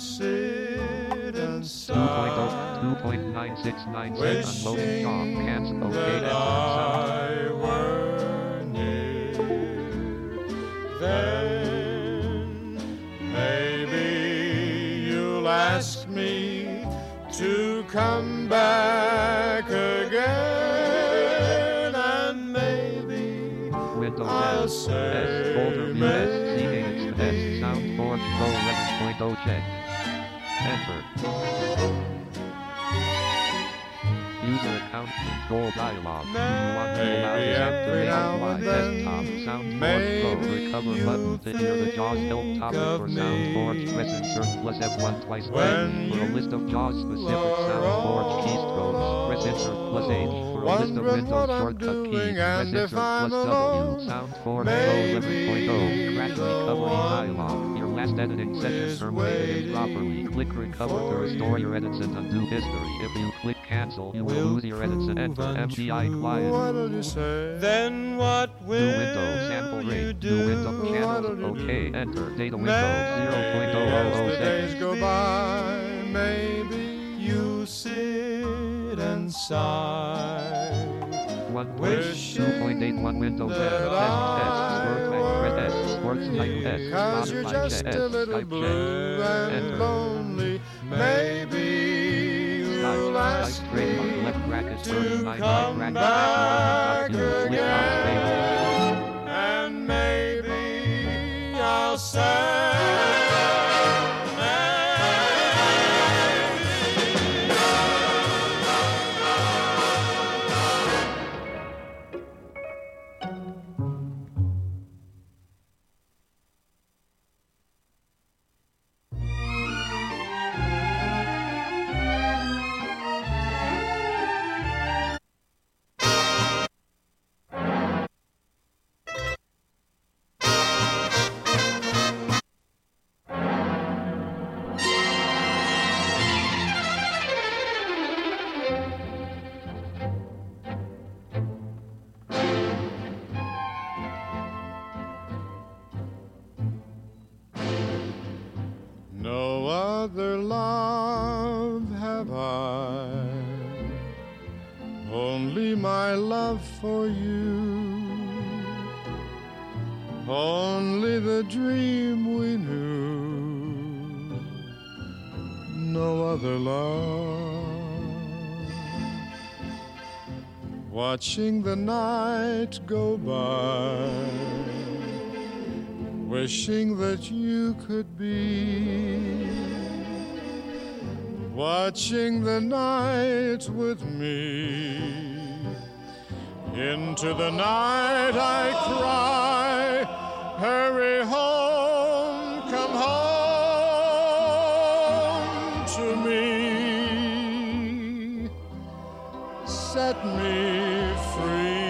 sit and 2.0, sigh, 2.9697 unloading job, cancel, okay, that User account dialog. Do you want to allow Maybe this app to every now and then, maybe recover you'll button to hear the JAWS help think of for me SoundForge press insert plus F1 twice when for a list of JAWS specific SoundForge keystrokes. Press insert plus H for a list of Windows shortcut keys. Press and insert if I'm plus W. Pro maybe 11.0 crash recovery dialog. Your last editing session is terminated waiting improperly. Click recover to restore you. your edits and undo history. If you click cancel, you will will lose your edits and enter prove MDI client. What'll you say? Then what New will window sample you rate. do? New window What'll channels. you Okay, do? enter. Data Maybe window as the days go by, maybe you sit and sigh. One Wishing 2.81 Windows S, test, test, Sports I Red S, Sports Type S, Cause you're just a little blue and lonely. Maybe you'll ask Skype, straight on me to come back back, one, dot, two, flip on space. again, and maybe I'll say. My love for you, only the dream we knew, no other love. Watching the night go by wishing that you could be watching the night with me. Into the night I cry, hurry home, come home to me, set me free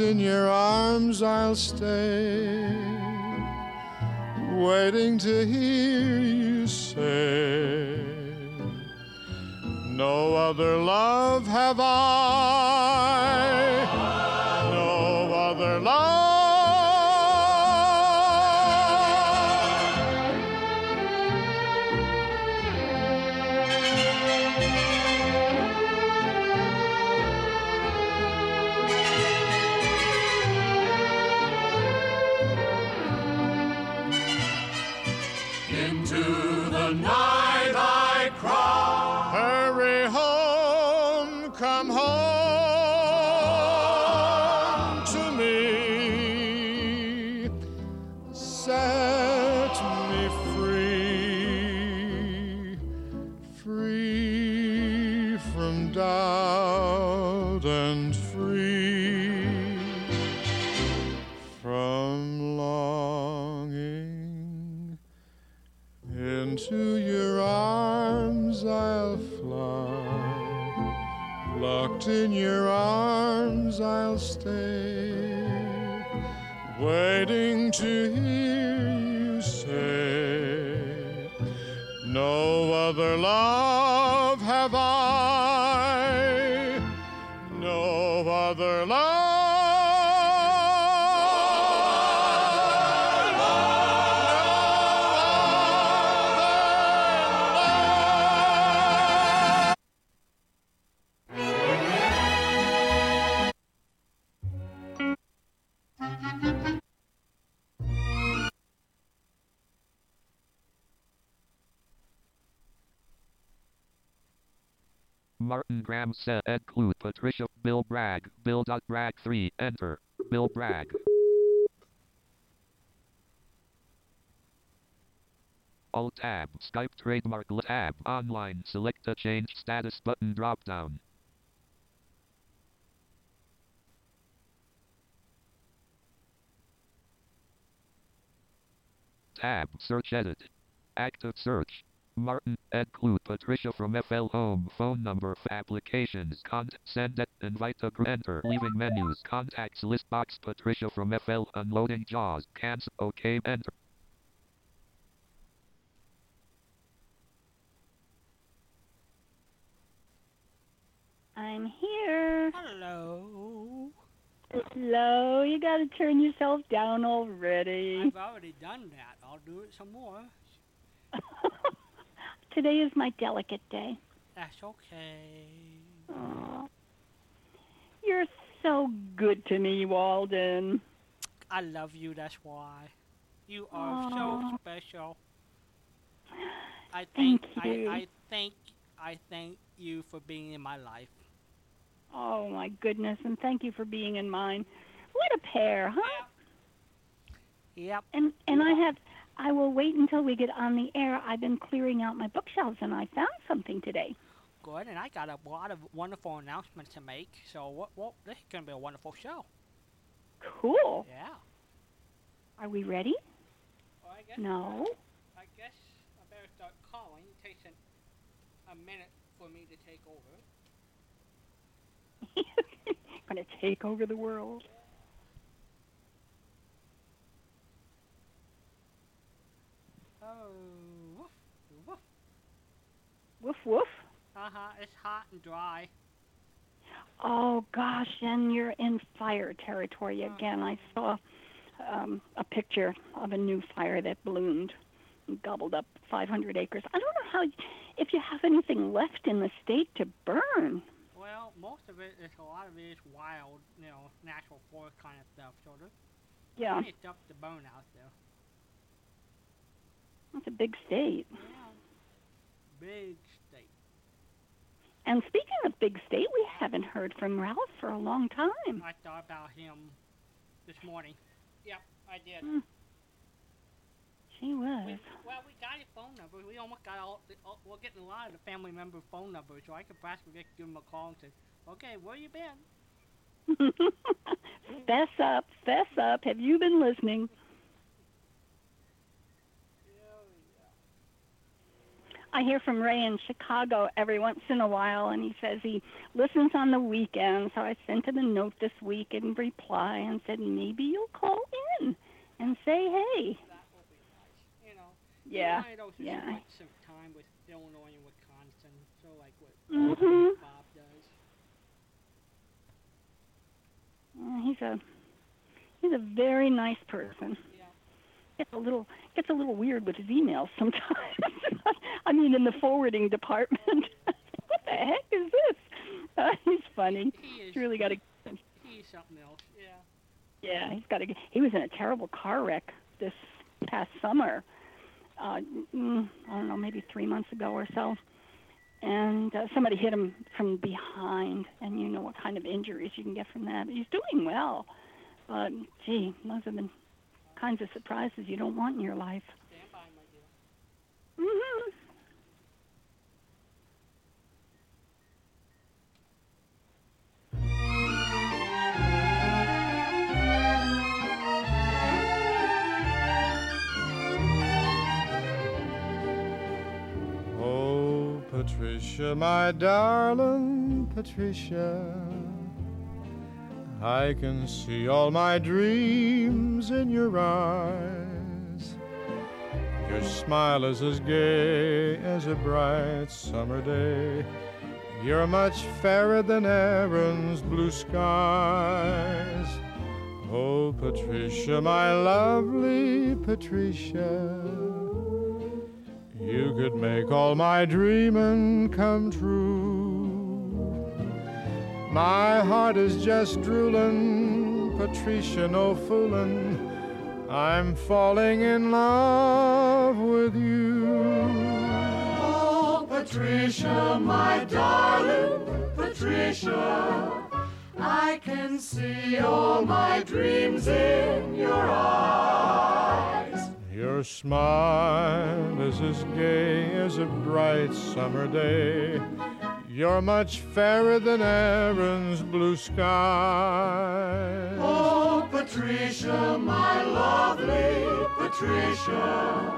in your arms I'll stay. Graham said Ed Patricia, Bill Bragg, Bill. dot Bragg 3, enter. Bill Bragg. Alt tab, Skype trademark tab, online, select the change status button drop down. Tab, search edit. Active search. Martin, Ed Clute, Patricia from FL Home, phone number, applications, contact, send it, invite to enter, leaving menus, contacts list box, Patricia from FL, unloading JAWS, cancel, OK, enter. I'm here. Hello. Hello. You got to turn yourself down already. I've already done that. I'll do it some more. Today is my delicate day. That's okay. Aw. You're so good to me, Walden. I love you, that's why. You are Aw. so special. I Thank thank you. I, I thank I thank you for being in my life. Oh my goodness, and thank you for being in mine. What a pair, huh? Yep. And and I have I will wait until we get on the air. I've been clearing out my bookshelves and I found something today. Good, and I got a lot of wonderful announcements to make. So what? What? This is gonna be a wonderful show. Cool. Yeah. Are we ready? Well, I guess. No. I guess I better start calling. It takes an, a minute for me to take over. Gonna take over the world. Oh, woof, woof. Woof woof. Uh huh. It's hot and dry. Oh gosh, and you're in fire territory again. I saw um, a picture of a new fire that bloomed and gobbled up 500 acres. I don't know how, if you have anything left in the state to burn. Well, most of it is a lot of it is wild, you know, natural forest kind of stuff. So there's Yeah, plenty of stuff to burn out there. It's a big state. Yeah. Big state. And speaking of big state, we haven't heard from Ralph for a long time. I thought about him this morning. Yep, I did. Hmm. She We, was. well, we got his phone number. We almost got all, the, all. We're getting a lot of the family member phone numbers, so I could practically just give him a call and say, "Okay, where you been?" fess up, fess up. Have you been listening? I hear from Ray in Chicago every once in a while, and he says he listens on the weekend. So I sent him a note this week in reply and said maybe you'll call in and say hey. That will be nice. You know. Yeah, One of those who yeah. spent some time with Illinois and Wisconsin, so like what Mhm. Bob does. Uh, he's a he's a very nice person. Yeah. Gets a little gets a little weird with his emails sometimes. I mean, in the forwarding department. what the heck is this? Uh, he's funny. He is. He's really got to. He's something else. Yeah. Yeah, he's got to. He was in a terrible car wreck this past summer. Uh, mm, I don't know, maybe three months ago or so. And uh, somebody hit him from behind, and you know what kind of injuries you can get from that. He's doing well, but gee, those are the kinds of surprises you don't want in your life. Stand hmm Oh, Patricia, my darling Patricia, I can see all my dreams in your eyes. Your smile is as gay as a bright summer day. You're much fairer than Aaron's blue skies. Oh, Patricia, my lovely Patricia, you could make all my dreaming come true. My heart is just drooling, Patricia, no foolin'. I'm falling in love with you. Oh, Patricia, my darling Patricia, I can see all my dreams in your eyes. Your smile is as gay as a bright summer day. You're much fairer than Aaron's blue sky. Oh, Patricia, my lovely Patricia,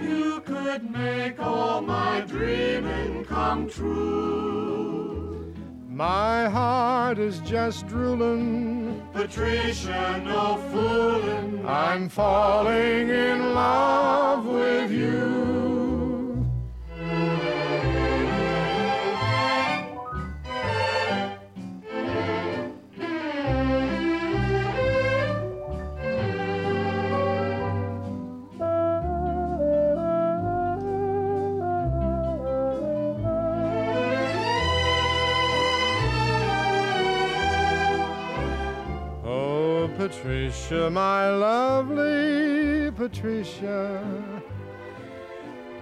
you could make all my dreaming come true. My heart is just drooling. Patricia, no fooling. I'm falling in love with you. Patricia, my lovely Patricia,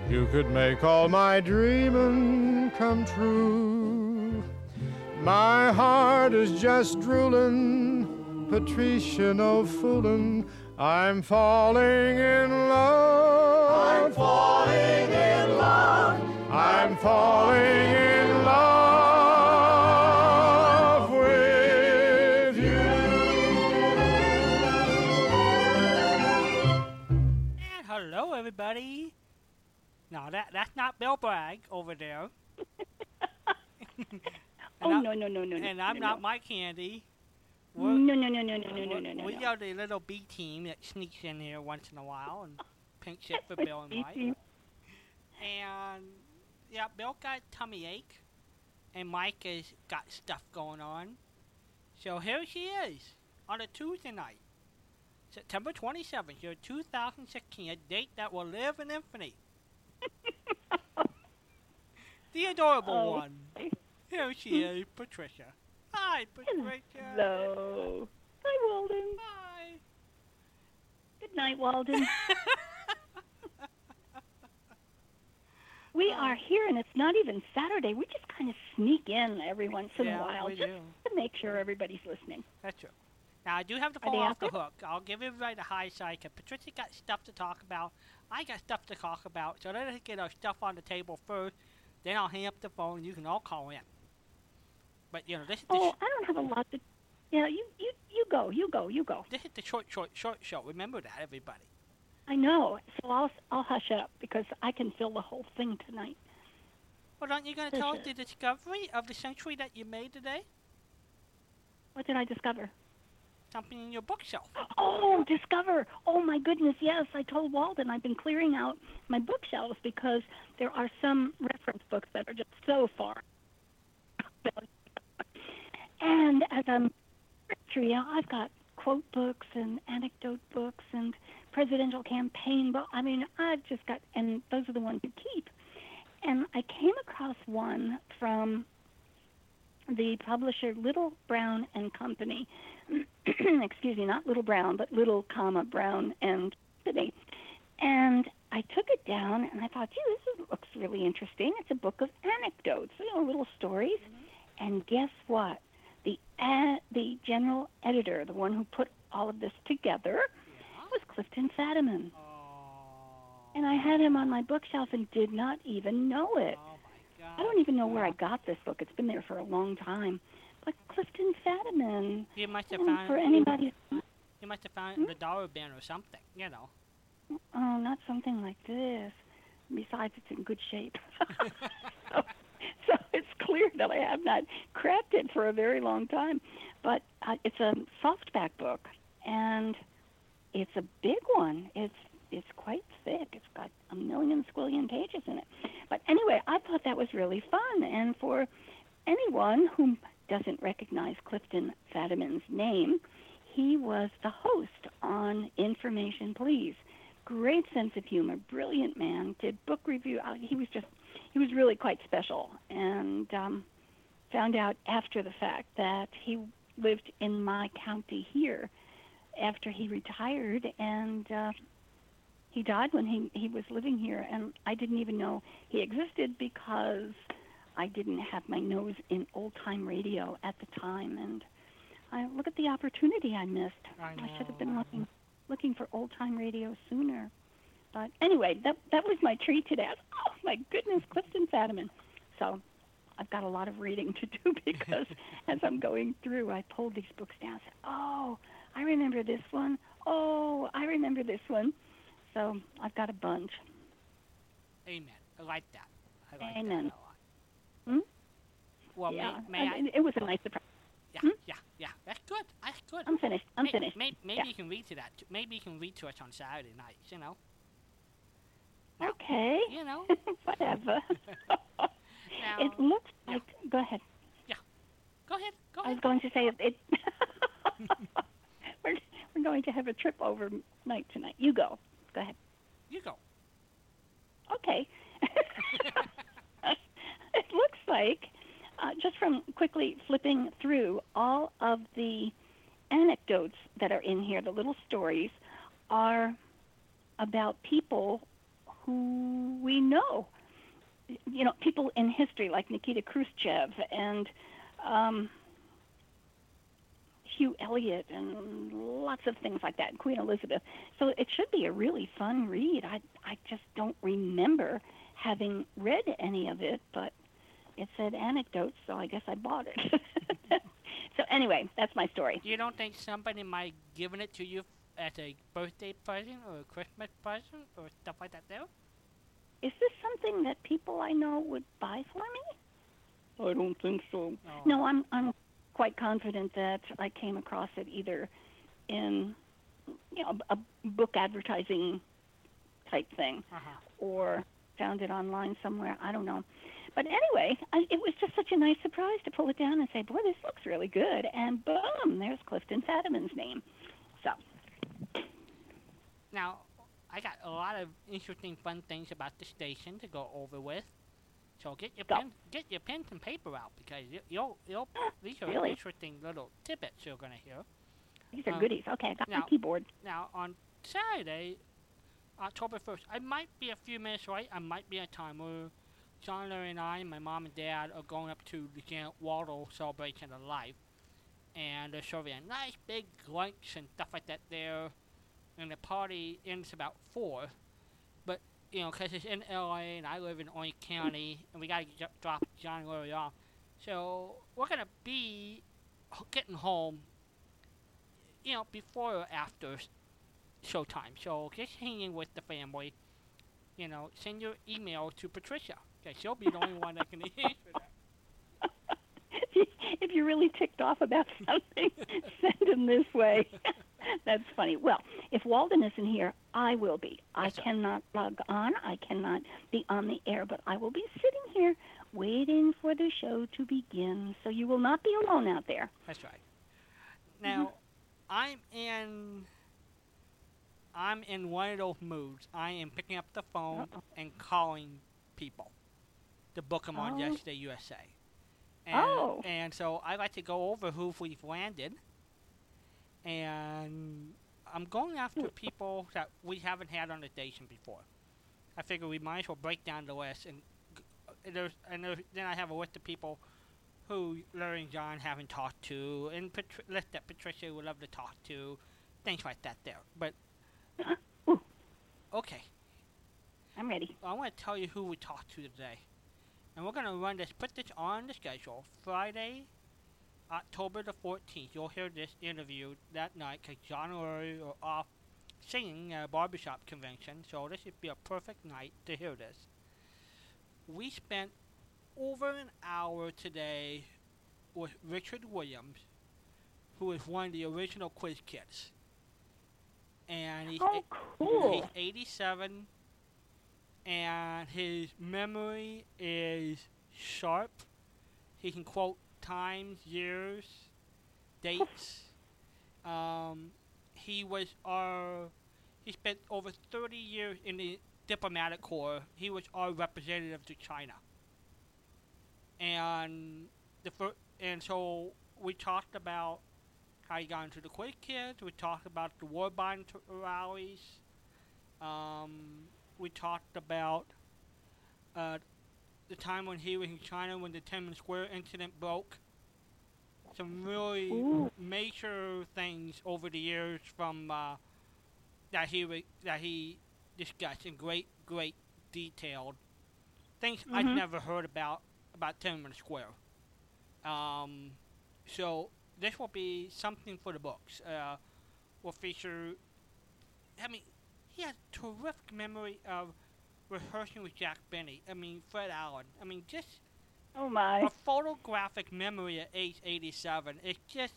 you could make all my dreaming come true. My heart is just drooling, Patricia, no foolin'. I'm falling in love. I'm falling in love. I'm falling in love No, that that's not Bill Bragg over there. Oh I- no no no no no. And I'm no, not no. Mike Handy. No We're, no no no no no no no no. we no. are the little B team that sneaks in here once in a while and pink shit for Bill and Mike. And yeah, Bill got tummy ache, and Mike has got stuff going on. So here she is on a Tuesday night, September 27th, year 2016, a date that will live in infamy. The adorable Oh. one. Here she hmm. is, Patricia. Hi, Patricia. Hello. Hi Walden. Hi. Good night Walden. we oh. are here and it's not even Saturday. We just kind of sneak in every once in Yeah, a while just do. to make sure everybody's listening. That's true. Now I do have to they off the hook. I'll give everybody the high side. 'cause Patricia got stuff to talk about. I got stuff to talk about. So let us get our stuff on the table first. Then I'll hang up the phone. and You can all call in. But you know this is the, Oh, I don't have a lot to Yeah, you you you go. You go. You go. this is the short, short, short show. Remember that, everybody. I know. So I'll I'll hush up because I can fill the whole thing tonight. Well, aren't you going to tell us the discovery of the century that you made today? What did I discover? Something in your bookshelf. Oh, discover! Oh my goodness, yes. I told Walden I've been clearing out my bookshelves because there are some reference books that are just so far. And as I'm know, I've got quote books and anecdote books and presidential campaign book. I mean, I've just got, and those are the ones you keep. And I came across one from the publisher Little Brown and Company. Excuse me, not Little Brown, but Little, comma Brown and Company. And I took it down and I thought, gee, this looks really interesting. It's a book of anecdotes, you know, little stories. And guess what? The uh, the general editor, the one who put all of this together, was Clifton Fadiman. And I had him on my bookshelf and did not even know it. I don't even know where I got this book. It's been there for a long time. But Clifton Fadiman. You must have found. for anybody, You must have found Hmm? the dollar bin or something. You know. oh, not something like this. Besides, it's in good shape. so, so it's clear that I have not cracked it for a very long time. But uh, it's a softback book, and it's a big one. It's it's quite thick. It's got a million squillion pages in it. But anyway, I thought that was really fun, and for anyone who doesn't recognize Clifton Fadiman's name, he was the host on Information Please. Great sense of humor, brilliant man. Did book review. uh, He was just he was really quite special, and um, found out after the fact that he lived in my county here after he retired, and uh, he died when he he was living here, and I didn't even know he existed because I didn't have my nose in old time radio at the time, and I look at the opportunity I missed. I should have been looking looking for old time radio sooner. But anyway, that that was my treat today. I- Oh my goodness, Clifton Fadiman. So I've got a lot of reading to do because as I'm going through, I pulled these books down. and said, "Oh, I remember this one. Oh, I remember this one." So I've got a bunch. Amen. I like that. I like Amen. that a lot. Hmm? Well, yeah, may, may I? and it was a nice surprise. Yeah, hmm? yeah, yeah. That's good. That's good. I'm finished. I'm May- finished. May, maybe Yeah. you can read to that. Maybe you can read to us on Saturday nights. You know. Now, Okay. You know. Whatever. Now, it looks like. Go ahead. Yeah. Go ahead. Go ahead. I was going to say it. it we're we're going to have a trip overnight tonight. You go. Go ahead. You go. Okay. it looks like, uh, just from quickly flipping through all of the anecdotes that are in here, the little stories, are about people who we know. You know, people in history like Nikita Khrushchev and um, Hugh Elliot and lots of things like that, Queen Elizabeth. So it should be a really fun read. I I just don't remember having read any of it, but it said anecdotes, so I guess I bought it. so anyway, that's my story. You don't think somebody might given it to you as a birthday present or a Christmas present or stuff like that? There. Is this something that people I know would buy for me? I don't think so. Oh. No, I'm I'm quite confident that I came across it either in you know a book advertising type thing Uh-huh. or found it online somewhere. I don't know. But anyway, I, it was just such a nice surprise to pull it down and say, "Boy, this looks really good!" And boom, there's Clifton Fadiman's name. So Now, I got a lot of interesting, fun things about the station to go over with. So get your Go. pen, get your pens and paper out because you, you'll, you'll, these are Really? interesting little tidbits you're gonna hear. these are Um, goodies. Okay, I got now- my keyboard. Now, on Saturday, October 1st, I might be a few minutes late. I might be at a timer. John Larry and I, my mom and dad, are going up to the Janet Waldo celebration of life. And they're serving a nice big lunch and stuff like that there. And the party ends about 4. You know, 'cause it's in LA and I live in Orange County and we got to drop John Larry off. So we're to be getting home, you know, before or after showtime. So just hang in with the family. You know, send your email to Patricia. Okay, she'll be the only one that can answer that. if you're really ticked off about something, send them this way. That's funny. Well, if Walden isn't here, I will be. I cannot log on. I cannot be on the air, but I will be sitting here waiting for the show to begin. So you will not be alone out there. That's right. Now, mm-hmm. I'm in. I'm in one of those moods. I am picking up the phone Uh-oh. and calling people to book them on Oh. Yesterday USA. And, Oh. And so I like to go over who we've landed. And I'm going after hmm. people that we haven't had on the station before. I figure we might as well break down the list and uh, and there's and there's, then I have a list of people who Larry and John haven't talked to, and Patri- list that Patricia would love to talk to, things like that there. But okay, I'm ready. I want to tell you who we talked to today, and we're gonna run this, put this on the schedule Friday, October the 14th. You'll hear this interview that night because John and Larry are off singing at a barbershop convention, so this would be a perfect night to hear this. We spent over an hour today with Richard Williams, who is one of the original Quiz Kids. And he's, Oh, cool. he's 87, and his memory is sharp. He can quote times, years, dates. Um, he was our. He spent over 30 years in the diplomatic corps. He was our representative to China. And the fir- and so we talked about how he got into the Quiz Kids. We talked about the war bond t- rallies. Um, we talked about uh, the time when he was in China when the Tiananmen Square incident broke. Some really Ooh. major things over the years from uh, that he re- that he discussed in great great detail. Things I'd Mhm. never heard about about Tiananmen Square. Um, so this will be something for the books. Uh, will feature. I mean, he has terrific memory of rehearsing with Jack Benny. I mean, Fred Allen. I mean, just Oh my. a photographic memory at age 87. It's just,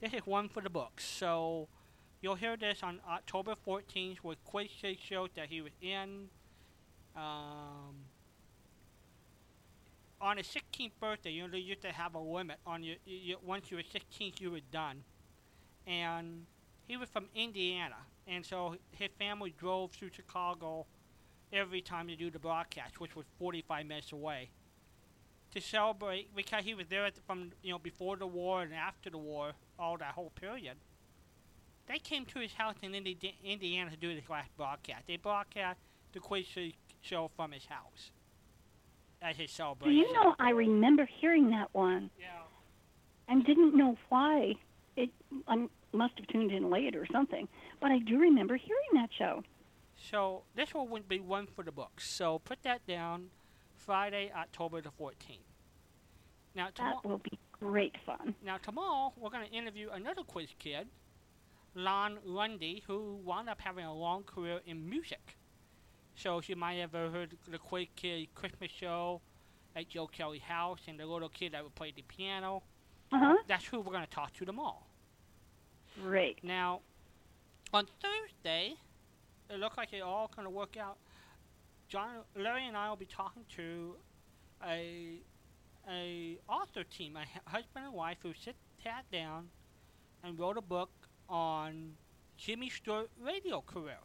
this is one for the books. So you'll hear this on October 14th with Quiz shows that he was in. Um, on his 16th birthday, you know, they used to have a limit on your, you, you, once you were 16, you were done. And he was from Indiana, and so his family drove through Chicago every time to do the broadcast, which was 45 minutes away to celebrate because he was there at the, from you know before the war and after the war, all that whole period. They came to his house in Indi- Indiana to do this last broadcast. They broadcast the quiz show from his house as his Do celebration. you know, I remember hearing that one Yeah. and didn't know why. It I must have tuned in late or something, but I do remember hearing that show. So this one would be one for the books. So put that down, Friday, October the 14th. Now tomorrow. That will be great fun. Now tomorrow we're going to interview another quiz kid, Lon Lunde, who wound up having a long career in music. So you might have heard the quiz kid Christmas show at Joe Kelly house, and the little kid that would play the piano. Uh huh. That's who we're going to talk to tomorrow. Great. Now, on Thursday, it looks like it all kind of work out. John, Larry, and I will be talking to a a author team, a husband and wife who sit sat down and wrote a book on Jimmy Stewart radio career.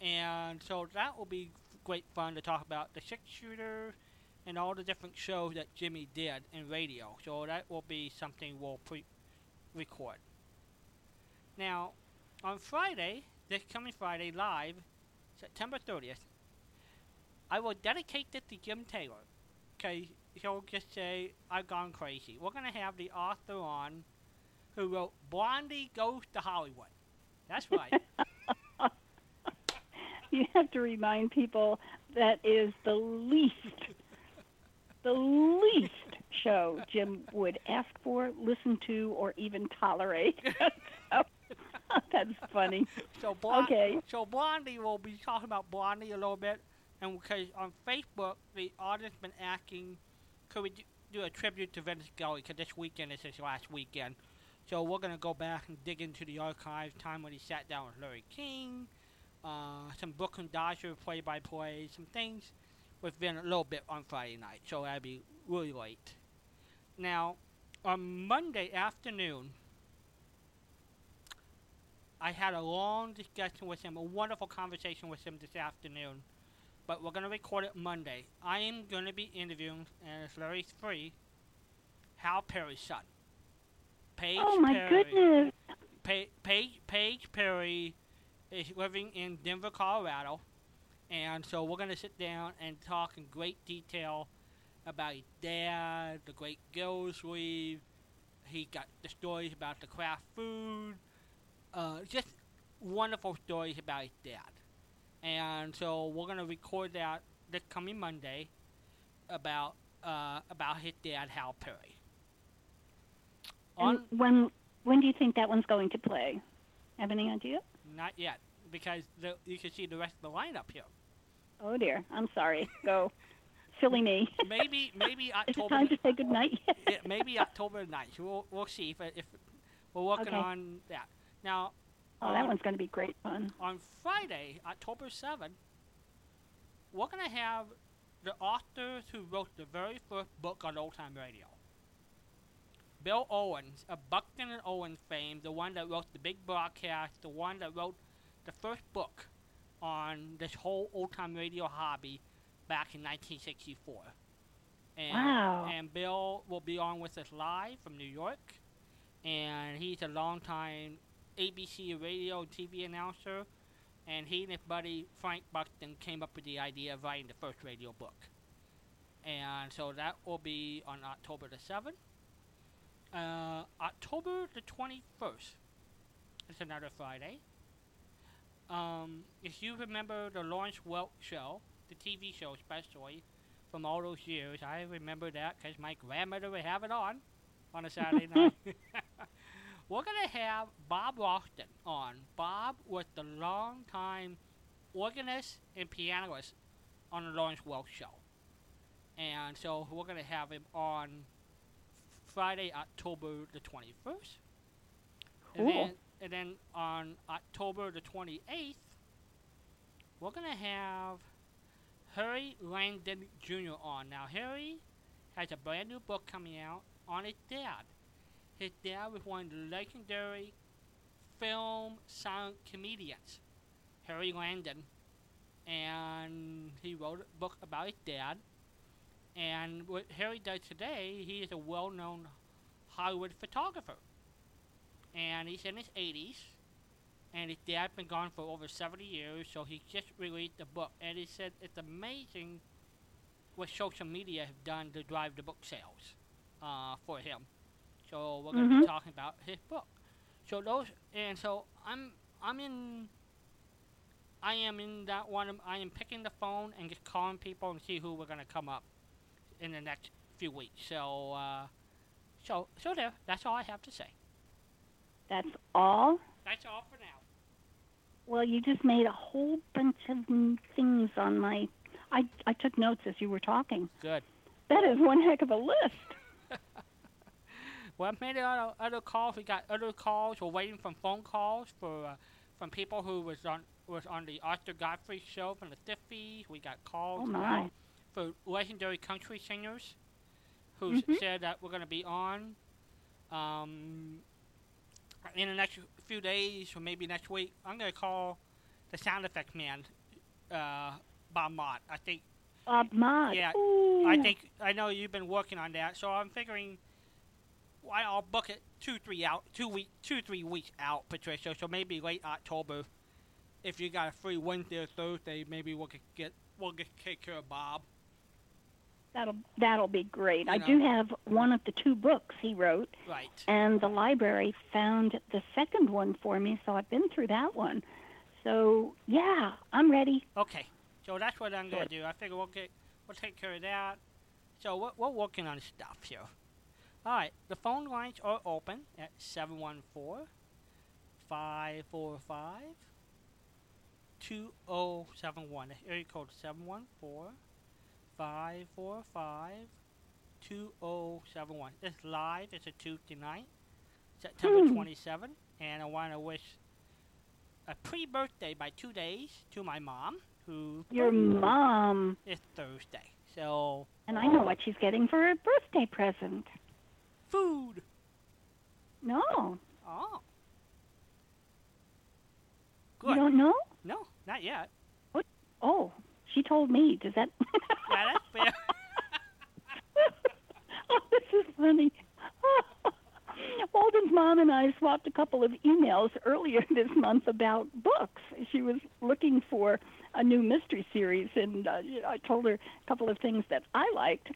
And so that will be great fun to talk about the six shooter and all the different shows that Jimmy did in radio. So that will be something we'll pre- record. Now, on Friday, this coming Friday, live, September 30th, I will dedicate this to Jim Taylor. Okay, he'll just say, I've gone crazy. We're going to have the author on who wrote Blondie Goes to Hollywood. That's right. You have to remind people that is the least, the least show Jim would ask for, listen to, or even tolerate. that's funny. So Okay. So Blondie will be talking about Blondie a little bit, and because on Facebook the audience been asking, could we do, do a tribute to Vin Scully? Because this weekend is his last weekend, so we're gonna go back and dig into the archives, time when he sat down with Larry King, uh, some Brooklyn Dodger play-by-play, some things with Vin a little bit on Friday night. So that'll be really late. Now, on Monday afternoon. I had a long discussion with him, a wonderful conversation with him this afternoon. But we're going to record it Monday. I am going to be interviewing, and it's very free, Hal Peary's son. Paige Oh my Peary. goodness. Pa- Paige, Paige Peary is living in Denver, Colorado. And so we're going to sit down and talk in great detail about his dad, the great Gildersleeve. He got the stories about the Kraft Food. Uh, just wonderful stories about his dad. And so we're going to record that this coming Monday about uh, about his dad, Hal Peary. And when when do you think that one's going to play? Have any idea? Not yet, because the, you can see the rest of the lineup here. Oh dear. I'm sorry. Go. Silly me. maybe maybe Is it October. time to say good night? yeah, maybe October 9th. We'll we'll see if if we're working Okay. on that. Now, oh, that um, one's going to be great fun. on Friday, October 7th, we're going to have the authors who wrote the very first book on old time radio. Bill Owens, a Buxton and Owens fame, the one that wrote the big broadcast, the one that wrote the first book on this whole old time radio hobby back in 1964. And, Wow. And Bill will be on with us live from New York. And he's a longtime ABC radio TV announcer. And he and his buddy Frank Buxton came up with the idea of writing the first radio book. And so that will be on October the 7th. Uh, October the 21st. It's another Friday. Um, if you remember the Lawrence Welk show, the TV show especially, from all those years, I remember that because my grandmother would have it on on a Saturday night. We're going to have Bob Ralston on. Bob was the longtime organist and pianist on the Lawrence Welk show. And so we're going to have him on Friday, October the 21st. And Cool. then, and then on October the 28th, we're going to have Harry Langdon Jr. on. Now, Harry has a brand new book coming out on his dad. His dad was one of the legendary film silent comedians, Harry Langdon. And he wrote a book about his dad. And what Harry does today, he is a well known Hollywood photographer. And he's in his 80s. And his dad's been gone for over 70 years, so he just released the book. And he said it's amazing what social media have done to drive the book sales uh, for him. So we're going to Mhm. be talking about his book. So those, and so I'm I'm in. I am in that one. I am picking the phone and just calling people and see who we're going to come up in the next few weeks. So, uh, so so there. That's all I have to say. That's all. That's all for now. Well, you just made a whole bunch of things on my. I I took notes as you were talking. Good. That is one heck of a list. Well, made other, other calls. We got other calls. We're waiting for phone calls for uh, from people who was on was on the Arthur Godfrey show from the 50s. We got calls Oh for legendary country singers who s Mhm. said that we're going to be on um, in the next few days or maybe next week. I'm going to call the sound effect man, uh, Bob Mott. I think Bob Mott. Yeah, Ooh. I think I know you've been working on that, so I'm figuring why I'll book it two, three out, two week, two, three weeks out, Patricia. So maybe late October, if you got a free Wednesday or Thursday, maybe we'll get- get we'll get take care of Bob. that'll that'll be great. You I know. do have one of the two books he wrote, Right. and the library found the second one for me, so I've been through that one. So yeah, I'm ready. Okay. So that's what I'm gonna do. I figure we'll get we'll take care of that. So we're, we're working on stuff here. All right. The phone lines are open at 714 545 2071. The area code 714 545 2071. It's live. It's a Tuesday night, September Hmm. 27. And I want to wish a pre birthday by two days to my mom, who Your mom, It's Thursday. So, and I know what she's getting for her birthday present. Food. No, Oh. Good. you don't know. No, not yet. What? Oh, she told me. Does that? Yeah, that's fair. oh, this is funny. Walden's mom and I swapped a couple of emails earlier this month about books. She was looking for a new mystery series, and uh, I told her a couple of things that I liked.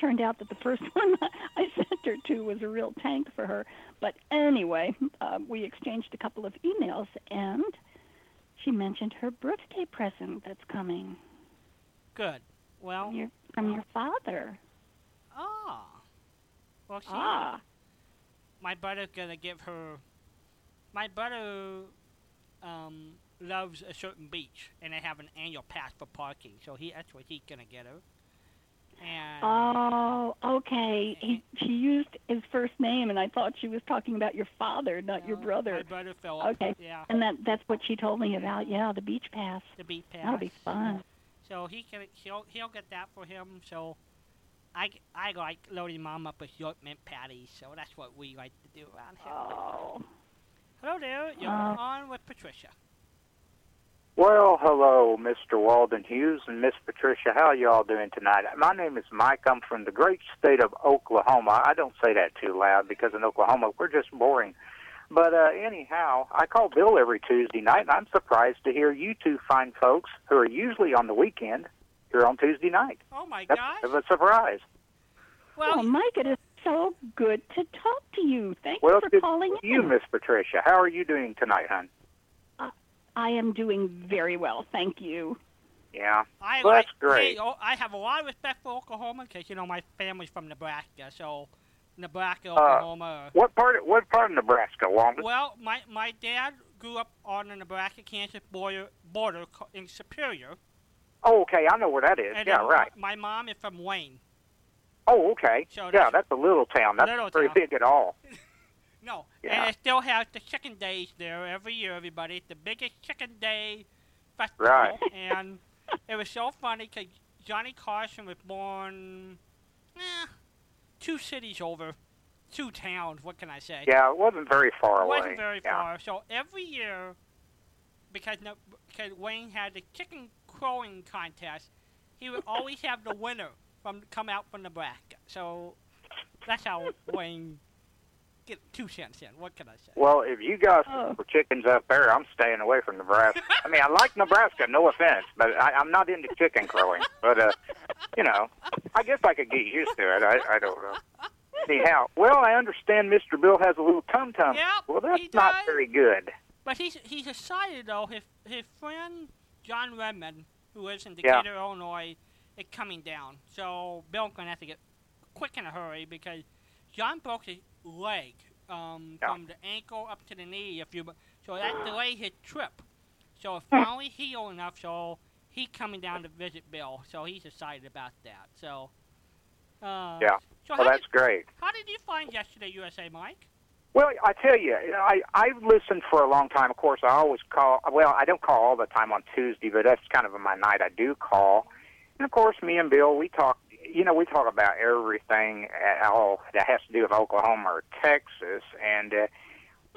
Turned out that the first one I sent her to was a real tank for her. But anyway, uh, we exchanged a couple of emails, and she mentioned her birthday present that's coming Good. Well, from your, from your father. ah. Well, see, Ah. My brother's gonna give her. My brother um, loves a certain beach, and they have an annual pass for parking. So he that's what he's gonna get her. And Oh, okay. He she used his first name, and I thought she was talking about your father, not your uh, brother. My brother Philip. Okay. Yeah, And that that's what she told me about. Yeah, the beach pass. the beach pass. That'll be fun. So he can he'll he'll get that for him. So I, g- I like loading mom up with York mint patties. So that's what we like to do around here. Oh. Hello there. You're Uh. on with Patricia. Well, hello, Mr. Walden Hughes and Miss Patricia. How y'all doing tonight? My name is Mike. I'm from the great state of Oklahoma. I don't say that too loud because in Oklahoma we're just boring. But uh, anyhow, I call Bill every Tuesday night, and I'm surprised to hear you two fine folks who are usually on the weekend here on Tuesday night. Oh my That's gosh. kind of a surprise. Well, oh, Mike, it is so good to talk to you. Thank Well, you for good calling you, in. Miss Patricia. How are you doing tonight, hon? I am doing very well, thank you. Yeah. I Well, like. that's great. Hey, oh, I have a lot of respect for Oklahoma because you know my family's from Nebraska. So Nebraska, Uh, Oklahoma. What part? What part of Nebraska, Walden? well, my my dad grew up on the Nebraska-Kansas border border in Superior. Oh, okay. I know where that is. And Yeah, right. My mom is from Wayne. Oh, okay. So yeah, that's- a little town. That's Little not very town. big at all. No, Yeah. and it still has the chicken days there every year. Everybody, it's the biggest chicken day festival, Right. and it was so funny because Johnny Carson was born, eh, two cities over, two towns. What can I say? Yeah, it wasn't very far away. It away. wasn't very yeah. far. So every year, because no, because Wayne had the chicken crowing contest, he would always have the winner from come out from Nebraska. So that's how Wayne get two cents in. What can I say? Well, if you guys Oh. for chickens up there, I'm staying away from Nebraska. I mean, I like Nebraska, no offense, but I, I'm not into chicken crowing. But uh, you know, I guess I could get used to it. I, I don't know. Anyhow, well, I understand Mr. Bill has a little tum tum. Yep, well, that's not very good. But he's he's excited though. His his friend John Redmond, who lives in Yeah. Decatur, Illinois, is coming down. So Bill's gonna have to get quick in a hurry because John broke his leg um, Yeah. from the ankle up to the knee. If you so that delayed his trip. So it finally healed enough. So he coming down to visit Bill. So he's excited about that. So. Uh, Yeah. So Well, that's did, great. how did you find yesterday USA, Mike? Well, I tell you, I I've listened for a long time. Of course, I always call. Well, I don't call all the time on Tuesday, but that's kind of my night. I do call, and of course, me and Bill, we talk. You know, we talk about everything at all that has to do with Oklahoma or Texas, and uh,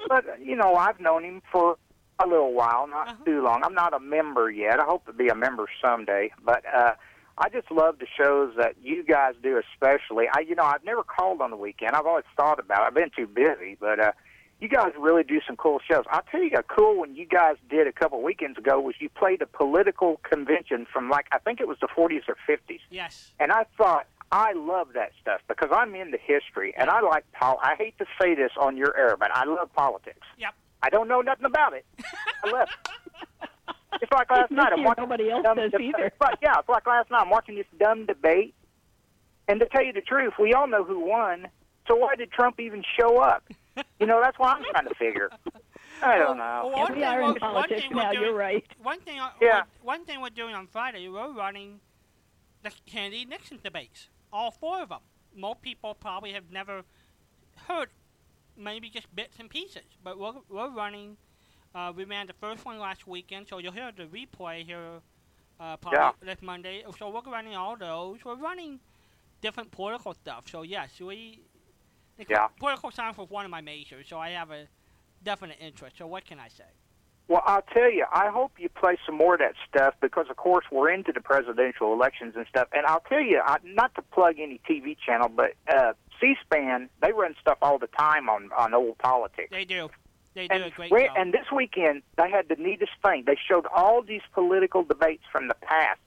but you know, I've known him for a little while, not Uh-huh. too long. I'm not a member yet. I hope to be a member someday, but. uh I just love the shows that you guys do, especially. I, you know, I've never called on the weekend. I've always thought about. it. I've been too busy, but uh, you guys really do some cool shows. I'll tell you, a cool one you guys did a couple weekends ago was you played a political convention from like I think it was the 40s or 50s, Yes. and I thought I love that stuff because I'm into history and I like pol. I hate to say this on your air, but I love politics. Yep. I don't know nothing about it. I love. It's like last night. I'm Here, watching nobody else dumb does debate. either. It's like, yeah, it's like last night. I'm watching this dumb debate, and to tell you the truth, we all know who won. So why did Trump even show up? You know, that's what I'm trying to figure. I don't know. Well, one we thing are in one politics thing now. doing- You're right. One thing, Yeah. we're- one thing we're doing on Friday, we're running the Kennedy Nixon debates, all four of them. Most people probably have never heard, maybe just bits and pieces, but we're we're running. Uh, we ran the first one last weekend, so you'll hear the replay here uh, probably Yeah. this Monday. So we're running all those. We're running different political stuff. So yes, we. Yeah. Political science was one of my majors, so I have a definite interest. So what can I say? Well, I'll tell you, I hope you play some more of that stuff because, of course, we're into the presidential elections and stuff. And I'll tell you, I, not to plug any TV channel, but uh, C-SPAN they run stuff all the time on on old politics. They do. They do And, a great we- job. and this weekend, they had the neatest thing. They showed all these political debates from the past,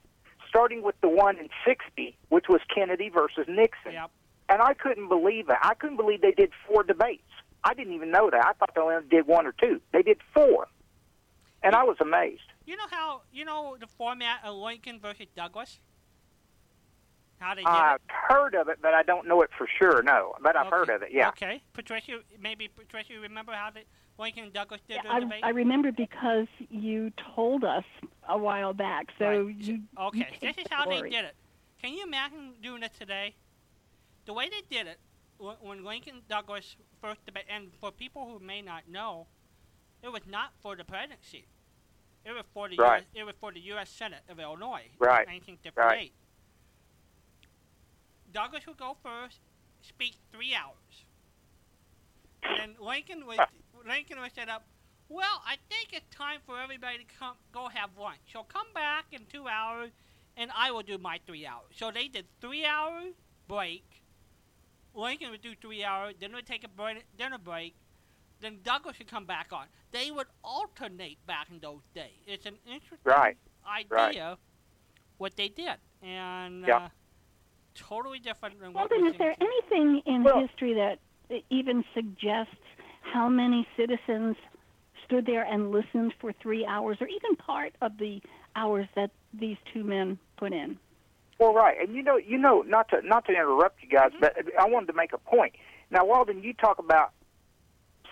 starting with the one in 60, which was Kennedy versus Nixon. Yep. And I couldn't believe it. I couldn't believe they did four debates. I didn't even know that. I thought they only did one or two. They did four. And I was amazed. You know how you know the format of Lincoln versus Douglas? How they did I've it? heard of it, but I don't know it for sure, no. But I've heard of it, yeah. Okay, Patricia, maybe Patricia, you remember how the Lincoln and Douglas did Yeah, I, debate? I remember because you told us a while back. So Right. you. okay, you this is how they did it. Can you imagine doing it today? The way they did it, when Lincoln Douglas first debate, and for people who may not know, it was not for the presidency. It was for the Right. US, it was for the U.S. Senate of Illinois, Right. 1958. Douglas would go first, speak three hours, and then Lincoln would Lincoln would set up. Well, I think it's time for everybody to come go have lunch. So come back in two hours, and I will do my three hours. So they did three hour break. Lincoln would do three hours, then would take a break, dinner break, then Douglas would come back on. They would alternate back in those days. It's an interesting Right. idea what they did, and Yeah. uh, totally different than what Walden, we is there anything in Well- history that even suggests how many citizens stood there and listened for three hours, or even part of the hours that these two men put in? Well, right, and you know, you know, not to not to interrupt you guys, mm-hmm. but I wanted to make a point. Now, Walden, you talk about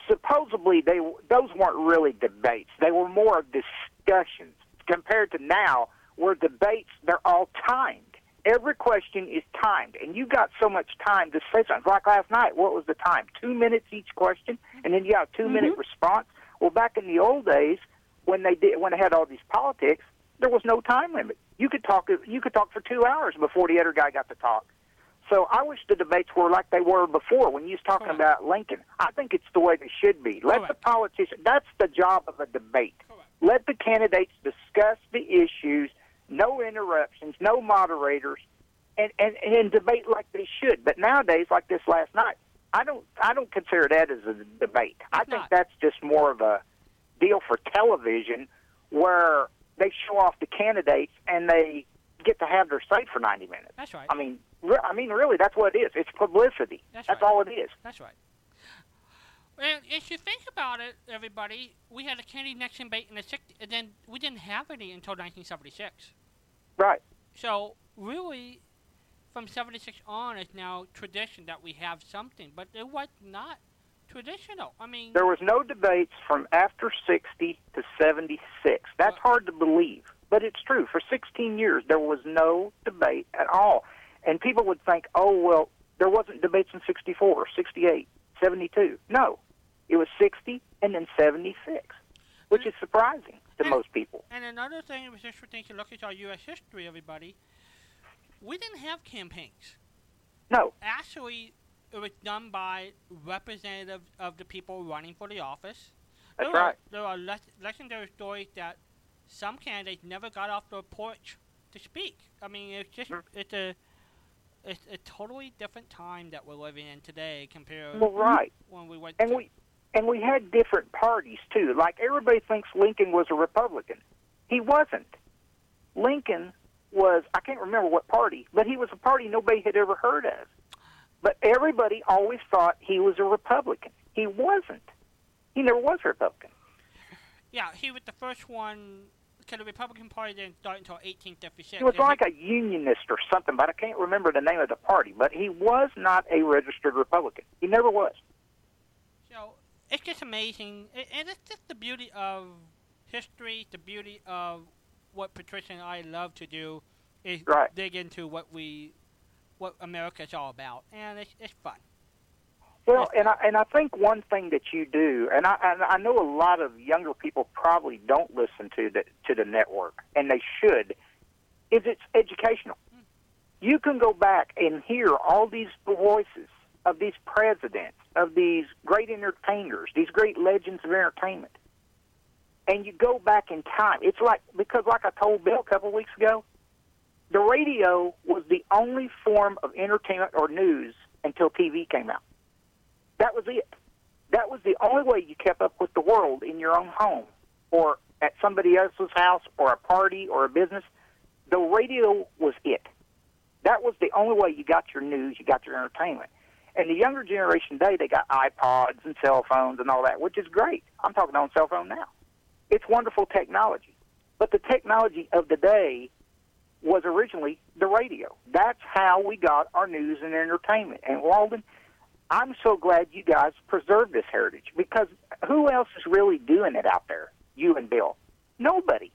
supposedly they those weren't really debates; they were more discussions compared to now, where debates they're all timed. Every question is timed, and you got so much time to say something. Like last night, what was the time? Two minutes each question, and then you got a 2 minute mm-hmm. response. Well, back in the old days, when they did when they had all these politics, there was no time limit. You could talk you could talk for two hours before the other guy got to talk. So I wish the debates were like they were before when you was talking Correct. about Lincoln. I think it's the way they should be. Let the Correct. politician that's the job of a debate. Correct. Let the candidates discuss the issues, no interruptions, no moderators, and, and, and debate like they should. But nowadays, like this last night, I don't I don't consider that as a debate. I think not. that's just more of a deal for television where they show off the candidates and they get to have their say for 90 minutes. That's right. I mean, re- I mean, really, that's what it is. It's publicity. That's right. all it is. That's right. And if you think about it, everybody, we had a Kennedy Nixon debate in the 60s, and then we didn't have any until 1976. Right. So really, from 76 on, it's now tradition that we have something, but it was not traditional. I mean, There was no debates from after 60 to 76. That's Right. hard to believe, but it's true. For 16 years, there was no debate at all. And people would think, oh, well, there wasn't debates in 64, 68, 72. No. It was 60 and then 76, which is surprising to And- most people. and another thing that was interesting to look at our U.S. history, everybody, we didn't have campaigns. No. Actually, it was done by representatives of the people running for the office. That's there right. Are, there are le- legendary stories that some candidates never got off their porch to speak. I mean, it's just Mm. it's a it's a totally different time that we're living in today compared Well, right. when we went. And to, we and we had different parties too. Like everybody thinks Lincoln was a Republican. He wasn't. Lincoln was I can't remember what party, but he was a party nobody had ever heard of. But everybody always thought he was a Republican. He wasn't. He never was a Republican. yeah, he was the first one. Because the Republican Party didn't start until 1856. He was like a unionist or something, but I can't remember the name of the party. But he was not a registered Republican. He never was. It's just amazing, A- and it's just the beauty of history, the beauty of what Patricia and I love to do is Right. dig into what we, what America's all about, and it's it's fun. Well, and I and I think one thing that you do, and I and I know a lot of younger people probably don't listen to the to the network, and they should, is it's educational. Hmm. You can go back and hear all these voices of these presidents, of these great entertainers, these great legends of entertainment, and you go back in time. It's like because, like I told Bill a couple of weeks ago, the radio was the only form of entertainment or news until TV came out. That was it. That was the only way you kept up with the world in your own home or at somebody else's house or a party or a business. The radio was it. That was the only way you got your news, you got your entertainment. And the younger generation today, they got iPods and cell phones and all that, which is great. I'm talking on cell phone now. It's wonderful technology. But the technology of the day was originally the radio. That's how we got our news and entertainment. And Walden, I'm so glad you guys preserve this heritage because who else is really doing it out there? You and Bill. Nobody.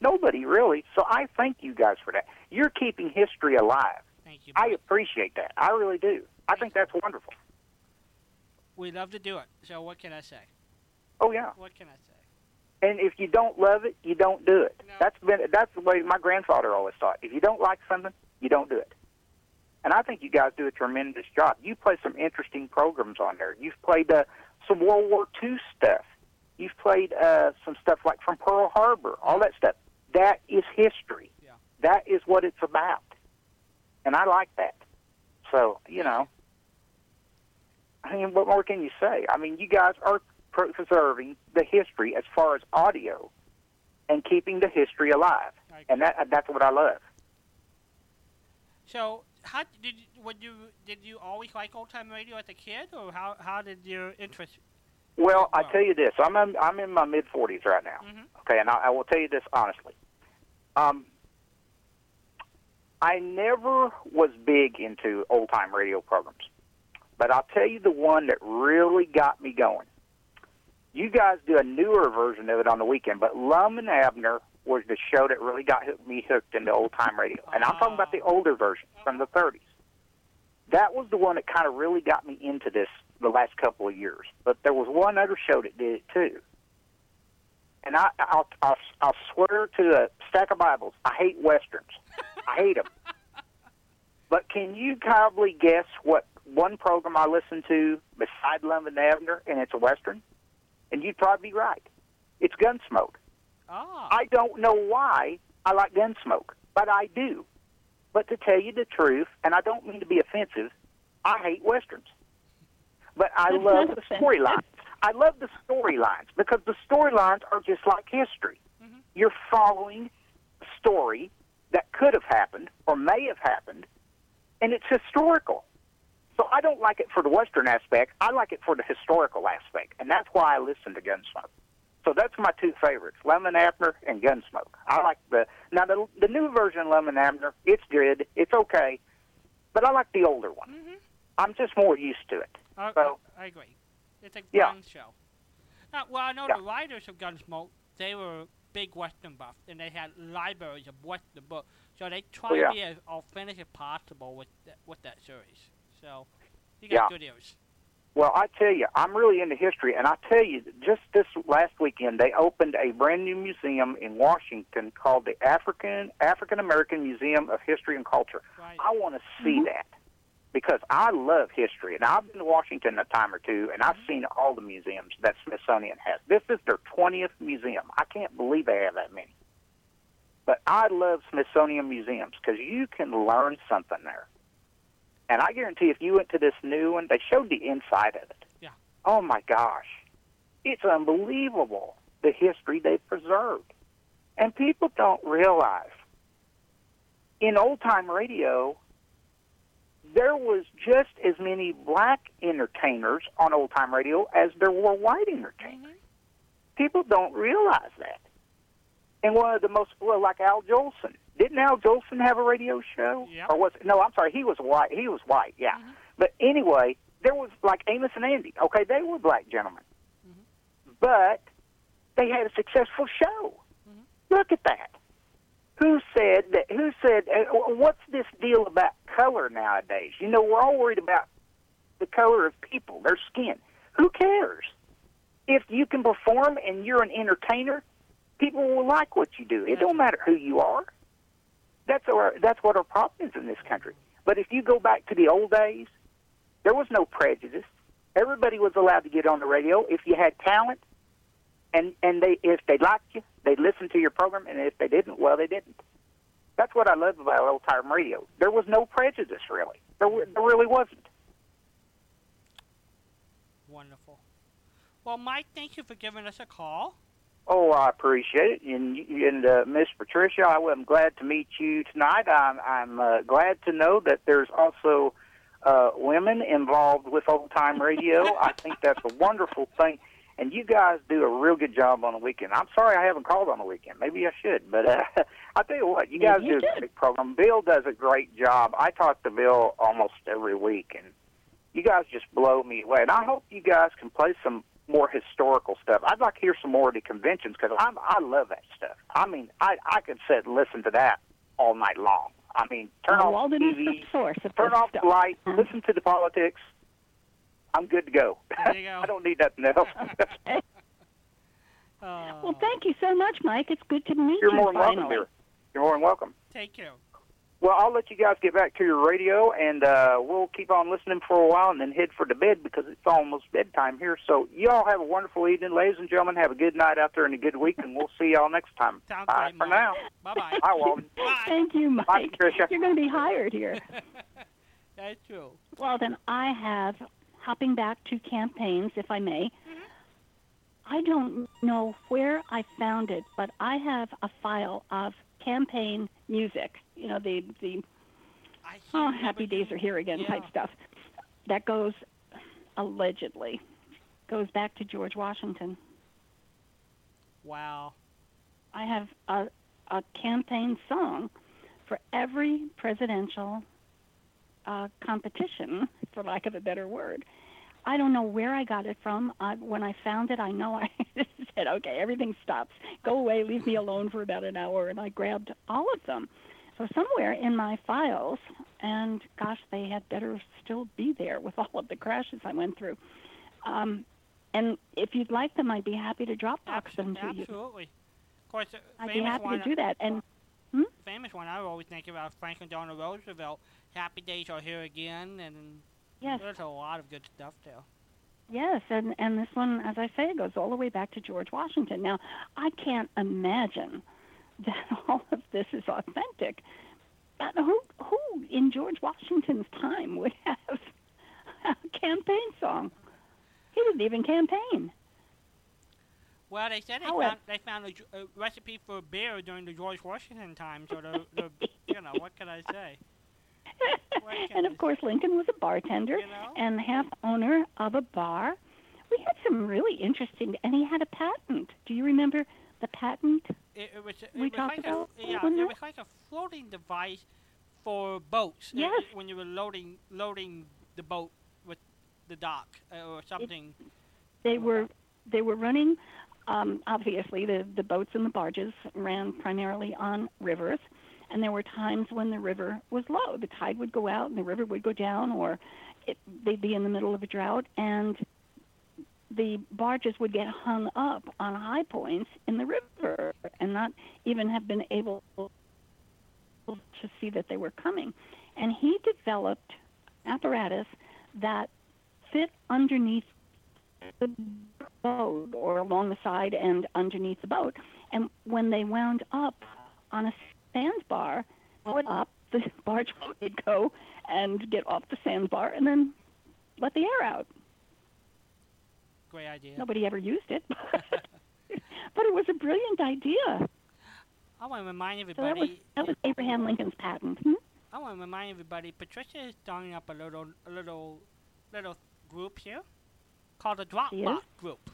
Nobody. nobody really. So I thank you guys for that. You're keeping history alive. Thank you. I appreciate that. I really do. I think that's wonderful. We love to do it. So what can I say? Oh yeah. What can I say? And if you don't love it, you don't do it. No. That's been that's the way my grandfather always thought. If you don't like something, you don't do it. And I think you guys do a tremendous job. You play some interesting programs on there. You've played uh, some World War II stuff. You've played uh, some stuff like from Pearl Harbor, all that stuff. That is history. Yeah. That is what it's about. And I like that. So, you know, I mean, what more can you say? I mean, you guys are preserving the history as far as audio and keeping the history alive. And that that's what I love. So how did you, you did you always like old time radio as a kid, or how how did your interest? Well, I tell you this, I'm in, I'm in my mid 40s right now. Mhm. Okay, and I, I will tell you this honestly. Um, I never was big into old time radio programs, but I'll tell you the one that really got me going. You guys do a newer version of it on the weekend, but Lum and Abner was the show that really got me hooked into old time radio, and I'm talking about the oh. older version from the 30s. That was the one that kind of really got me into this the last couple of years. But there was one other show that did it too. And I, I'll, I'll, I'll swear to a stack of Bibles, I hate westerns. I hate them. But can you probably guess what one program I listen to beside Lum and Abner, and it's a western? And you'd probably be right. It's Gunsmoke. Ah, I don't know why I like Gunsmoke, but I do. But to tell you the truth, and I don't mean to be offensive, I hate westerns. But I love the storylines. I love the storylines because the storylines are just like history. Mhm. You're following a story that could have happened or may have happened, and it's historical. So I don't like it for the western aspect. I like it for the historical aspect, and that's why I listen to Gunsmoke. So that's my two favorites, Lum and Abner and Gunsmoke. I like the now the the new version of Lum and Abner. It's good, it's okay, but I like the older one. Mhm. I'm just more used to it. I, So- I, agree. It's a Yeah. gun show. Now, well, I know Yeah. the writers of Gunsmoke, they were big Western buffs, and they had libraries of Western books, so they tried yeah. to be as authentic as possible with that, with that series. So, you got Yeah. good ears. Well, I tell you, I'm really into history, and I tell you, just this last weekend, they opened a brand new museum in Washington called the African African American Museum of History and Culture. Right. I want to see mm-hmm. that because I love history, and I've been to Washington a time or two, and I've seen all the museums that Smithsonian has. This is their 20th museum. I can't believe they have that many. But I love Smithsonian museums because you can learn something there. And I guarantee if you went to this new one, they showed the inside of it. Yeah. Oh my gosh. It's unbelievable the history they've preserved. And people don't realize in old time radio, there was just as many black entertainers on old time radio as there were white entertainers. Mm-hmm. People don't realize that. And one of the most well, like Al Jolson. Didn't Al Jolson have a radio show? Yep. Or was no? I'm sorry, he was white. He was white. Yeah. Mm-hmm. But anyway, there was like Amos and Andy. Okay, they were black gentlemen, mm-hmm. but they had a successful show. Mm-hmm. Look at that. Who said that? Who said? Uh, what's this deal about color nowadays? You know, we're all worried about the color of people, their skin. Who cares? If you can perform and you're an entertainer, people will like what you do. It don't matter who you are. That's our that's what our problem is in this country. But if you go back to the old days, there was no prejudice. Everybody was allowed to get on the radio if you had talent, and and they if they liked you, they listened to your program, and if they didn't, well, they didn't. That's what I love about old time radio. There was no prejudice really. There, there really wasn't. Wonderful. Well, Mike, thank you for giving us a call. Oh, I appreciate it, and and uh, Miss Patricia, I am glad to meet you tonight. I'm I'm uh, glad to know that there's also uh, women involved with old time radio. I think that's a wonderful thing, and you guys do a real good job on the weekend. I'm sorry I haven't called on the weekend. Maybe I should, but uh, I tell you what, you guys you do a great program. Bill does a great job. I talk to Bill almost every week, and you guys just blow me away. And I hope you guys can play some more historical stuff. I'd like to hear some more of the conventions because I I love that stuff. I mean, I I could sit and listen to that all night long. I mean, turn Uh, off Walden is the TV, source of turn off stuff. the light, Mhm. listen to the politics. I'm good to go. There you go. I don't need nothing else. Uh, Well, thank you so much, Mike. It's good to meet You're you more than welcome, finally. You're more than welcome. Take care. Well, I'll let you guys get back to your radio, and uh, we'll keep on listening for a while and then head for the bed because it's almost bedtime here. So, y'all have a wonderful evening, ladies and gentlemen. Have a good night out there and a good week, and we'll see y'all next time. Sounds Bye great, for Mike. now. Bye bye. Bye, Walden. Bye. Thank you, Mike. Bye, Patricia. You're going to be hired here. That's true. Well, then I have, hopping back to campaigns, if I may. I don't know where I found it, but I have a file of campaign music. You know, the the oh, happy days are here again type stuff. That goes allegedly goes back to George Washington. Wow. I have a a campaign song for every presidential uh, competition, for lack of a better word. I don't know where I got it from. I, when I found it, I know I said, "Okay, everything stops. Go away. Leave me alone for about an hour." And I grabbed all of them. So somewhere in my files, and gosh, they had better still be there with all of the crashes I went through. Um, and if you'd like them, I'd be happy to drop box them to you. Absolutely. Of course, I'd be happy to do that. And famous one I always think about Franklin Delano Roosevelt. Happy days are here again, and yes, there's a lot of good stuff there. Yes, and and this one, as I say, goes all the way back to George Washington. Now, I can't imagine that all of this is authentic. But who who in George Washington's time would have a campaign song? He didn't even campaign. Well, they said they However- found they found a, a recipe for beer during the George Washington time. So the, the you know what can I say? And of course, Lincoln was a bartender You know? and half owner of a bar. We had some really interesting, and he had a patent. Do you remember the patent? It, it was it We was talked like about a yeah, it was like a floating device for boats. uh, Yes. when you were loading loading the boat with the dock uh, or something. they were they were running um, obviously the the boats and the barges ran primarily on rivers and there were times when the river was low. The tide would go out and the river would go down or it, they'd be in the middle of a drought. And the barges would get hung up on high points in the river and not even have been able to see that they were coming. And he developed apparatus that fit underneath the boat or along the side and underneath the boat. And when they wound up on a sandbar, pull it up, the barge would go and get off the sandbar and then let the air out. Great idea. Nobody ever used it. but but it was a brilliant idea. I want to remind So that was everybody. that was Abraham Lincoln's patent. Hmm? I want to remind everybody. Patricia is starting up a little a little little group here called the? Dropbox group.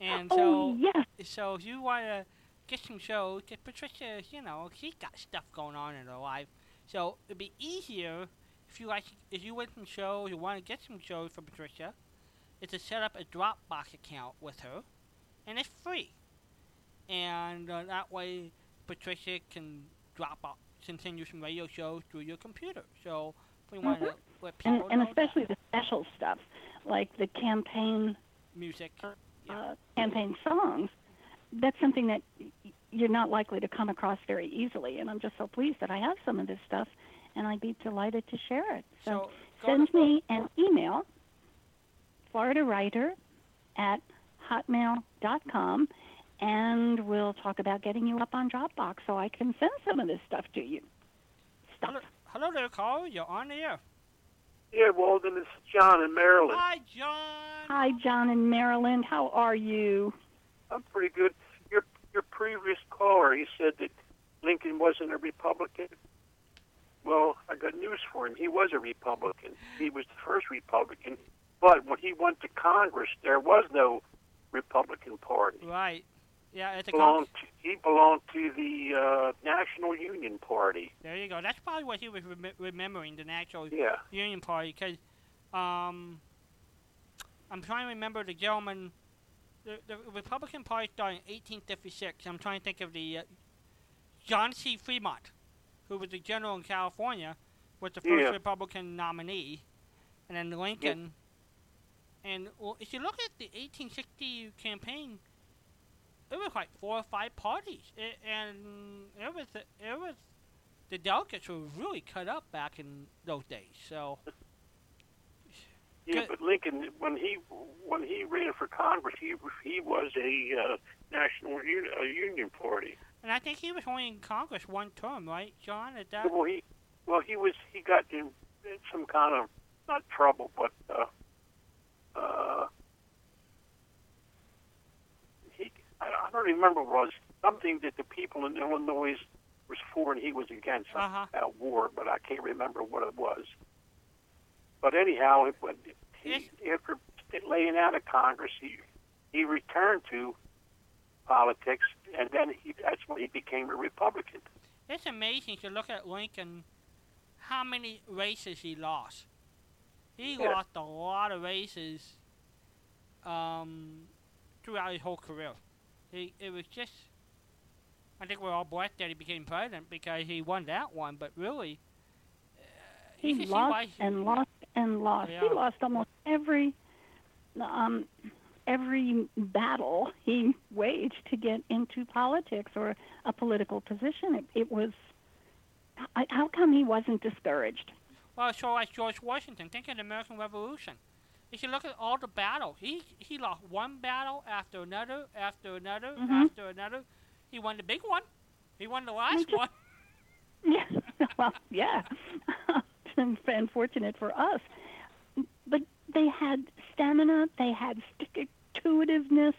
And oh so yes, so if you want to get some shows, 'cause Patricia, you know, she's got stuff going on in her life. So it'd be easier if you like, if you want some shows, you want to get some shows from Patricia, is to set up a Dropbox account with her, and it's free. And uh, that way, Patricia can drop off, you some radio shows through your computer. So we want to let people and and especially the special stuff like the campaign music. uh, campaign songs, that's something that you're not likely to come across very easily. And I'm just so pleased that I have some of this stuff, and I'd be delighted to share it. So, So send to- me an email, Florida Writer at hotmail.com, and we'll talk about getting you up on Dropbox so I can send some of this stuff to you. Stuff. Hello, hello there, Carl. You're on the air. Yeah, Walden, it's John in Maryland. Hi, John. Hi, John in Maryland. How are you? I'm pretty good. Your previous caller, he said that Lincoln wasn't a Republican. Well, I got news for him. He was a Republican. He was the first Republican. But when he went to Congress, there was no Republican Party. Right. Yeah, it's a Belonged to, he belonged to the uh, National Union Party. There you go. That's probably what he was rem- remembering, the National Yeah. Union Party, because um, I'm trying to remember the gentleman the, the Republican Party started in 1856. I'm trying to think of the uh, John C. Fremont, who was the general in California, was the first Yeah. Republican nominee, and then Lincoln. And well, if you look at the 1860 campaign, it was like four or five parties, it, and it was it was the delegates were really cut up back in those days. So Yeah, but Lincoln, when he when he ran for Congress, he he was a uh, national un- uh, union party. And I think he was only in Congress one term, right, John? Is that Well, he well he was he got in some kind of not trouble, but uh, uh, he I, I don't remember what was something that the people in Illinois was for and he was against Uh-huh. about war, but I can't remember what it was. But anyhow, it, when he, after laying out of Congress, he he returned to politics, and then he, that's when he became a Republican. it's amazing to look at Lincoln, how many races he lost. He Yeah. lost a lot of races um, throughout his whole career. He, it was just, I think we're all blessed that he became president because he won that one, but really, He lost and lost and lost. Yeah. He lost almost every um every battle he waged to get into politics or a political position. It, it was I, how come he wasn't discouraged? Well, so like George Washington, think of the American Revolution. If you look at all the battles, he he lost one battle after another, after another, Mhm. after another. He won the big one. He won the last just- one. Yeah, well, yeah. It's Unfortunate for us, but they had stamina. They had stick to itiveness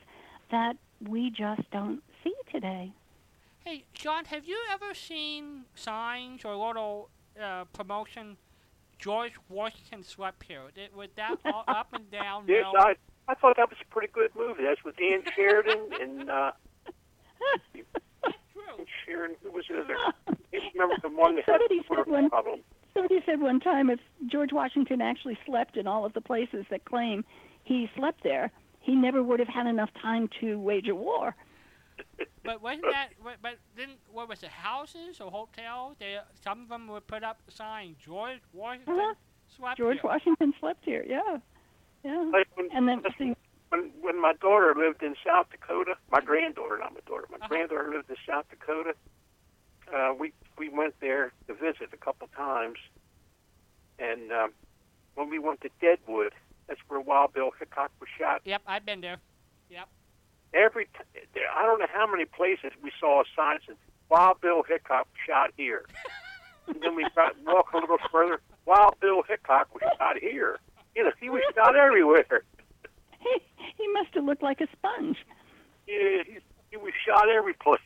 that we just don't see today. Hey, John, have you ever seen signs or little uh, promotion? George Washington slept here. It, was that all up and down? Yes, no? I I thought that was a pretty good movie. That's with Ann Sheridan and uh, True. Sheridan. Who was the other? I can't remember the one that had Somebody the said water one- problem. Somebody said one time if George Washington actually slept in all of the places that claim he slept there, he never would have had enough time to wage a war. But wasn't that? But, but then what was it? Houses or hotels? They some of them would put up the sign George Washington Uh-huh. slept George here. Washington slept here. Yeah, yeah. Like when, And then see, when when my daughter lived in South Dakota, my granddaughter, not my daughter, my Uh-huh. granddaughter lived in South Dakota. Uh, we we went there to visit a couple times, and um, when we went to Deadwood, that's where Wild Bill Hickok was shot. Yep, I've been there. Yep. Every t- there, I don't know how many places we saw a sign that Wild Bill Hickok shot here, and then we got walk a little further. Wild Bill Hickok was shot here. You know, he was shot everywhere. he he must have looked like a sponge. Yeah, he, he was shot every place.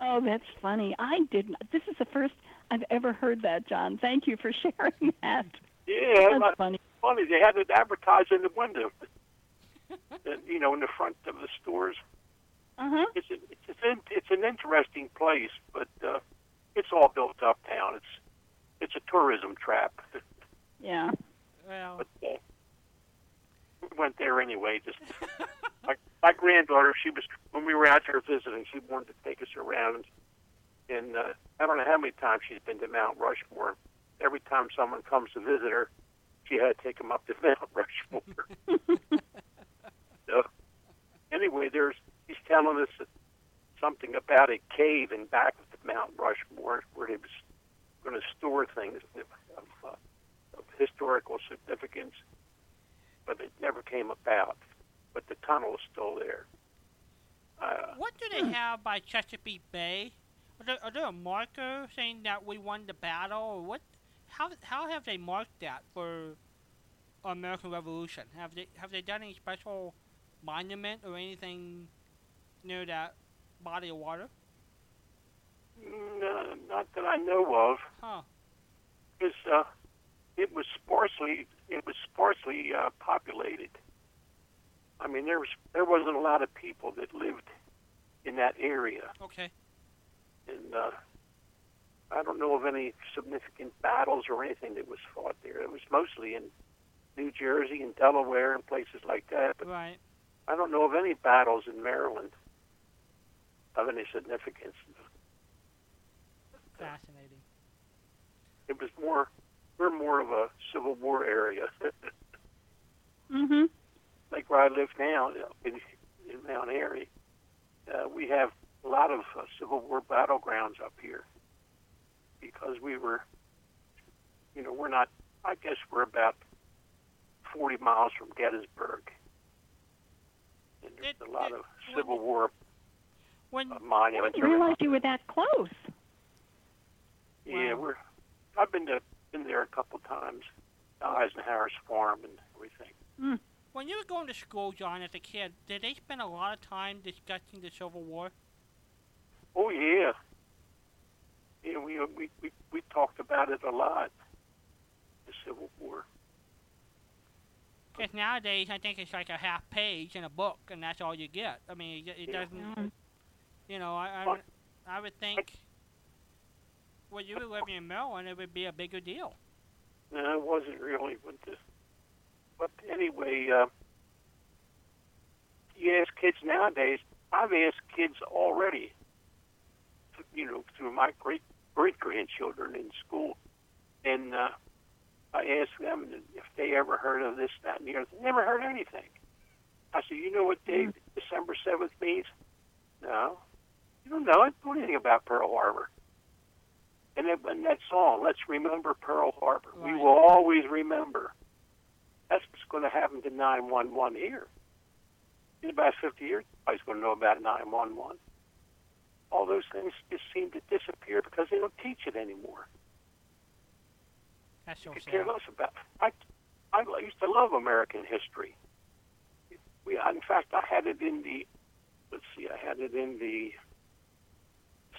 Oh, that's funny. I didn't. This is the first I've ever heard that, John. Thank you for sharing that. Yeah, That's but funny. funny. They had it advertised in the window. You know, in the front of the stores. Uh huh. It's a, it's an it's an interesting place, but uh, it's all built uptown. It's it's a tourism trap. Yeah. Well, But uh, we went there anyway. Just my, my granddaughter, she was when we were out there visiting, she wanted to take us around, and uh, I don't know how many times she's been to Mount Rushmore. Every time someone comes to visit her, she had to take them up to Mount Rushmore. so, anyway, there's he's telling us something about a cave in back of the Mount Rushmore where he was going to store things of, uh, of historical significance, but it never came about. But the tunnel is still there. Uh, what do they have by Chesapeake Bay? Are there, are there a marker saying that we won the battle, or what? How how have they marked that for American Revolution? Have they have they done any special monument or anything near that body of water? no, not that I know of. Huh. Because uh, it was sparsely it was sparsely uh, populated. I mean, there was there wasn't a lot of people that lived in that area, Okay. and uh, I don't know of any significant battles or anything that was fought there. It was mostly in New Jersey and Delaware and places like that. But Right. I don't know of any battles in Maryland of any significance. Fascinating. It was more, we're more of a Civil War area. Mm Mhm. Like where I live now in, in Mount Airy, uh, we have a lot of uh, Civil War battlegrounds up here because we were, you know, we're not. I guess we're about 40 miles from Gettysburg, and there's It- a lot it- of Civil War When uh, I didn't realize you were that close. Yeah, Wow. we're. I've been to been there a couple times, Eisenhower's farm and everything. When you were going to school, John, as a kid, did they spend a lot of time discussing the Civil War? Oh yeah. Yeah, we we we we talked about it a lot. The Civil War. Because nowadays, I think it's like a half page in a book, and that's all you get. I mean, it, it Yeah. doesn't. Mm. You know, I I, would- I would think when you were living in Maryland, it would be a bigger deal. No, it wasn't really. with the, but anyway, uh, you ask kids nowadays. I've asked kids already. You know, through my great great grandchildren in school, and uh, I asked them if they ever heard of this, that, and the other. They never heard anything. I said, "You know what day December seventh means?" No, you don't know. I don't know anything about Pearl Harbor. And, then, and that song, "Let's Remember Pearl Harbor," we will always remember. That's what's going to happen to 911 here. In about 50 years, nobody's going to know about 911. All those things just seem to disappear because they don't teach it anymore. That's so could care less about. I, I used to love American history. We, in fact, I had it in the. Let's see, I had it in the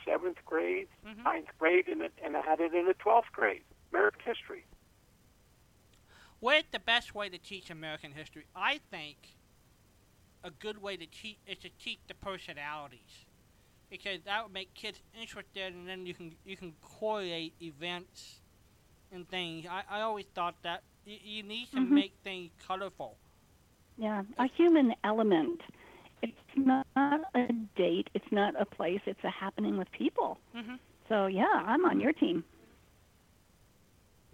seventh grade, Mhm. ninth grade, and, and I had it in the twelfth grade. American history. What's the best way to teach American history? I think a good way to teach is to teach the personalities, because that would make kids interested, and then you can you can correlate events and things. I, I always thought that you, you need to Mhm. make things colorful. Yeah, a human element. It's not a date. It's not a place. It's a happening with people. hmm So yeah, I'm on your team.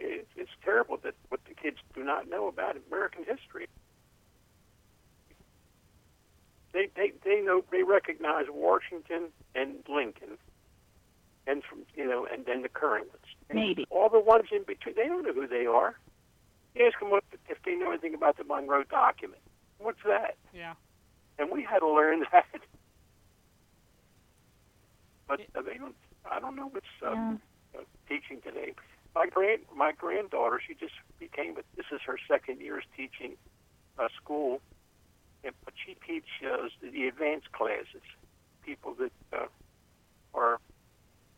It, it's terrible that what the kids do not know about American history. They they they know they recognize Washington and Lincoln, and from you know, and then the current ones. Maybe. All the ones in between, they don't know who they are. You ask them what, if they know anything about the Monroe Document. What's that? Yeah. And we had to learn that. But uh, they don't. I don't know what's uh, Yeah. uh, teaching today. My grand my granddaughter, she just became. A. This is her second year's teaching uh, school, and, but she teaches the advanced classes. People that uh, are,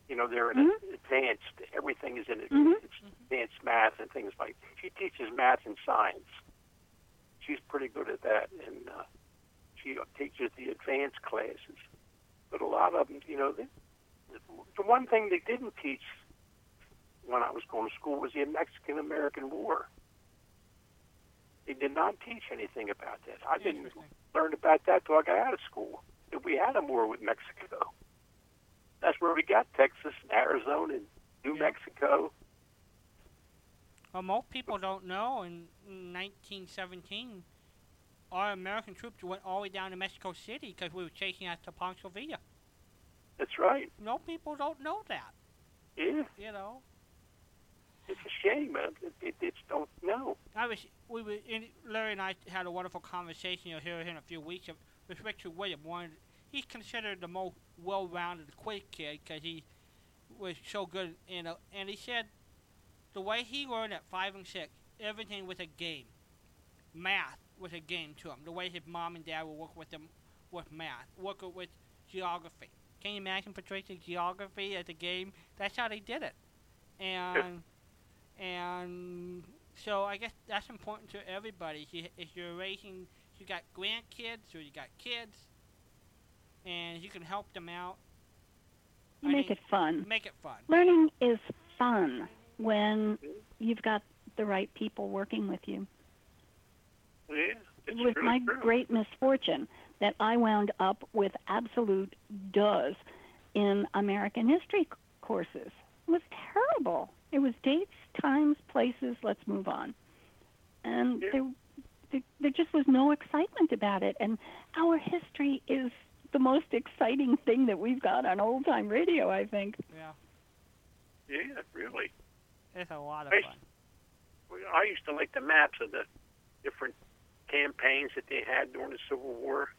you know, they're in Mhm. advanced. Everything is in it. Mhm. Advanced math and things like. She teaches math and science. She's pretty good at that, and uh, she teaches the advanced classes. But a lot of them, you know, they, the one thing they didn't teach when I was going to school was the Mexican American War. They did not teach anything about that. I didn't learn about that till I got out of school. That we had a war with Mexico. That's where we got Texas and Arizona and New Yeah. Mexico. Well, most people don't know. In 1917, our American troops went all the way down to Mexico City because we were chasing after Pancho Villa. That's right. No people don't know that. Yeah, You know. It's a shame, man. It, it, it's don't know. I was we were in, Larry and I had a wonderful conversation. You'll hear in a few weeks of, with Richard William. One, he's considered the most well-rounded, Quiz Kid because he was so good. In a, and he said the way he learned at five and six, everything was a game. Math was a game to him. The way his mom and dad would work with him with math, work with geography. Can you imagine Patricia geography as a game? That's how they did it. And and so I guess that's important to everybody. If, you, if you're raising, you got grandkids or you got kids, and you can help them out, You I make think- it fun. make it fun. Learning is fun when you've got the right people working with you. Yeah, It's was really my true. great misfortune that I wound up with absolute does in American history courses. It was terrible. It was dates, times, places. Let's move on. And Yeah. there, there, there just was no excitement about it. And our history is the most exciting thing that we've got on old time radio. I think. Yeah, Yeah, really. it's a lot of Hey. fun. We- I used to like the maps of the different campaigns that they had during the Civil War.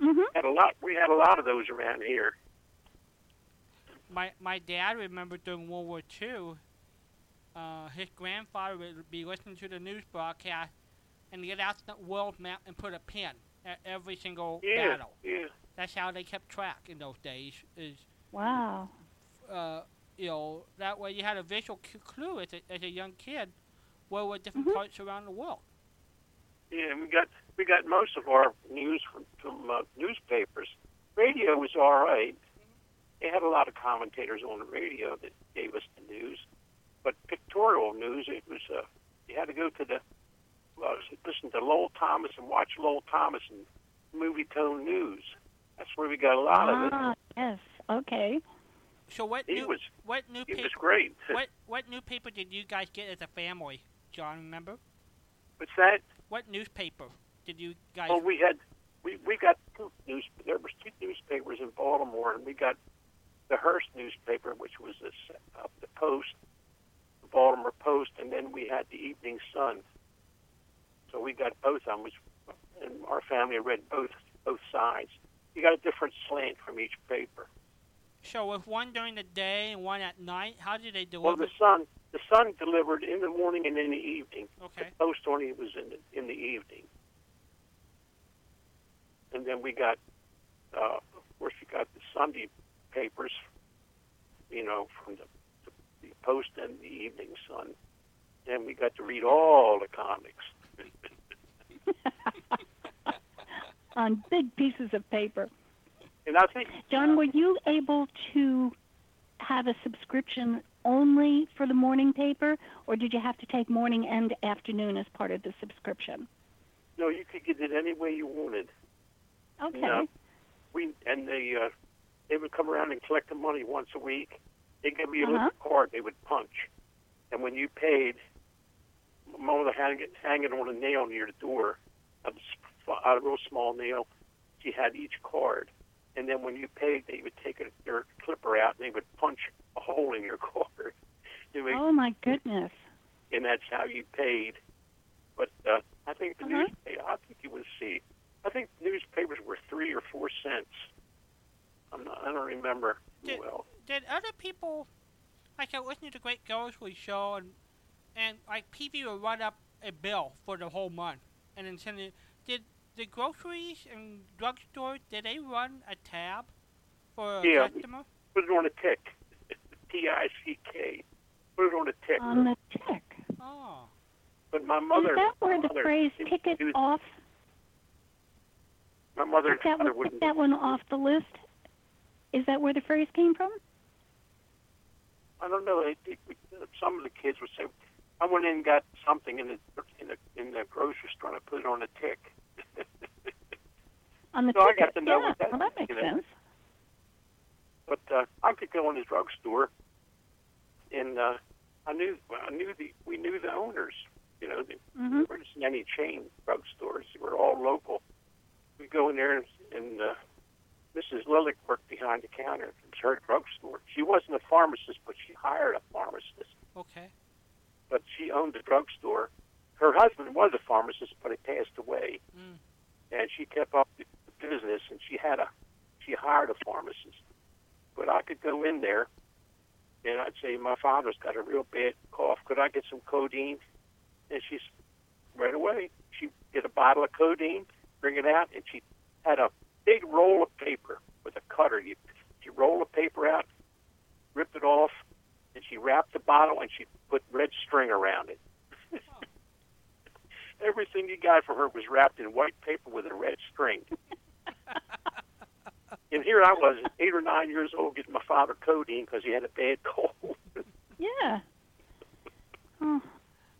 Mm-hmm. Had a lot. We had a lot of those around here. My my dad remembered during World War II, uh, his grandfather would be listening to the news broadcast and get out the world map and put a pin at every single Yeah, battle. yeah. That's how they kept track in those days. Is Wow. uh, you know that way you had a visual clue as a, as a young kid where were different Mhm. parts around the world. Yeah, we got we got most of our news from from uh, newspapers. Radio was all right. They had a lot of commentators on the radio that gave us the news, but pictorial news it was uh, you had to go to the well, listen to Lowell Thomas and watch Lowell Thomas and Movietone news. That's where we got a lot of it. Ah, yes. Okay. So what He new was what he newspaper was great. what what newspaper did you guys get as a family? John, remember? What's that? What newspaper did you guys? Well, we had we we got two news. There was two newspapers in Baltimore, and we got the Hearst newspaper, which was the s- uh, the Post, the Baltimore Post, and then we had the Evening Sun. So we got both of them, which, and our family read both both sides. You got a different slant from each paper. so with one during the day and one at night, how did they Well, the Sun the Sun delivered in the morning and in the evening. okay. The Post only was in the, in the evening. And then we got, uh, of course, we got the Sunday papers, you know, from the Post and the Evening Sun. Then we got to read all the comics. On big pieces of paper. And I think, John, were you able to have a subscription only for the morning paper, or did you have to take morning and afternoon as part of the subscription? no, you could get it any way you wanted. Okay. Yeah. We and they uh, they would come around and collect the money once a week. They give me a Uh-huh. little card they would punch, and when you paid, Mom would hang it hang on a nail near the door, a, s- a real small nail. She had each card, and then when you paid, they would take a, their clipper out and they would punch a hole in your card. You know, Oh my goodness. and that's how you paid. But uh, I think the Uh-huh. newspaper, I think you would see. I think newspapers were three or four cents. I'm not, I don't remember Did- well. Did other people, like I listened to the Great Grocery Show, and and like Peavey would write up a bill for the whole month and then send it. Did the groceries and drugstores did they run a tab for a Yeah. customer? Put it on a tick. T I C K. Put it on a tick. On the tick. Oh, but my mother, is that where the mother, phrase it- ticket it was- off, my mother, took that, mother one, wouldn't. that one off the list? Is that where the phrase came from? I don't know. It, it, some of the kids would say, "I went in and got something in the in the in the grocery store and I put it on a tick." On the So I got to know yeah, what that well, that makes you know. sense. But uh, I could go in the drugstore, and uh, I knew I knew the we knew the owners. You know, the, hmm there weren't any chain drugstores; they were all local. We go in there, and, and uh, Mrs. Lillick worked behind the counter. Was her drugstore. She wasn't a pharmacist, but she hired a pharmacist. okay. But she owned the drugstore. Her husband was a pharmacist, but he passed away, Mm. and she kept up the business. And she had a she hired a pharmacist. But I could go in there, and I'd say, "My father's got a real bad cough. Could I get some codeine?" And she's right away. She'd get a bottle of codeine, bring it out, and she had a big roll of paper with a cutter. You she roll the paper out, ripped it off, and she wrapped the bottle and she put red string around it. Everything you got from her was wrapped in white paper with a red string. and here I was, eight or nine years old, getting my father codeine because he had a bad cold. Yeah.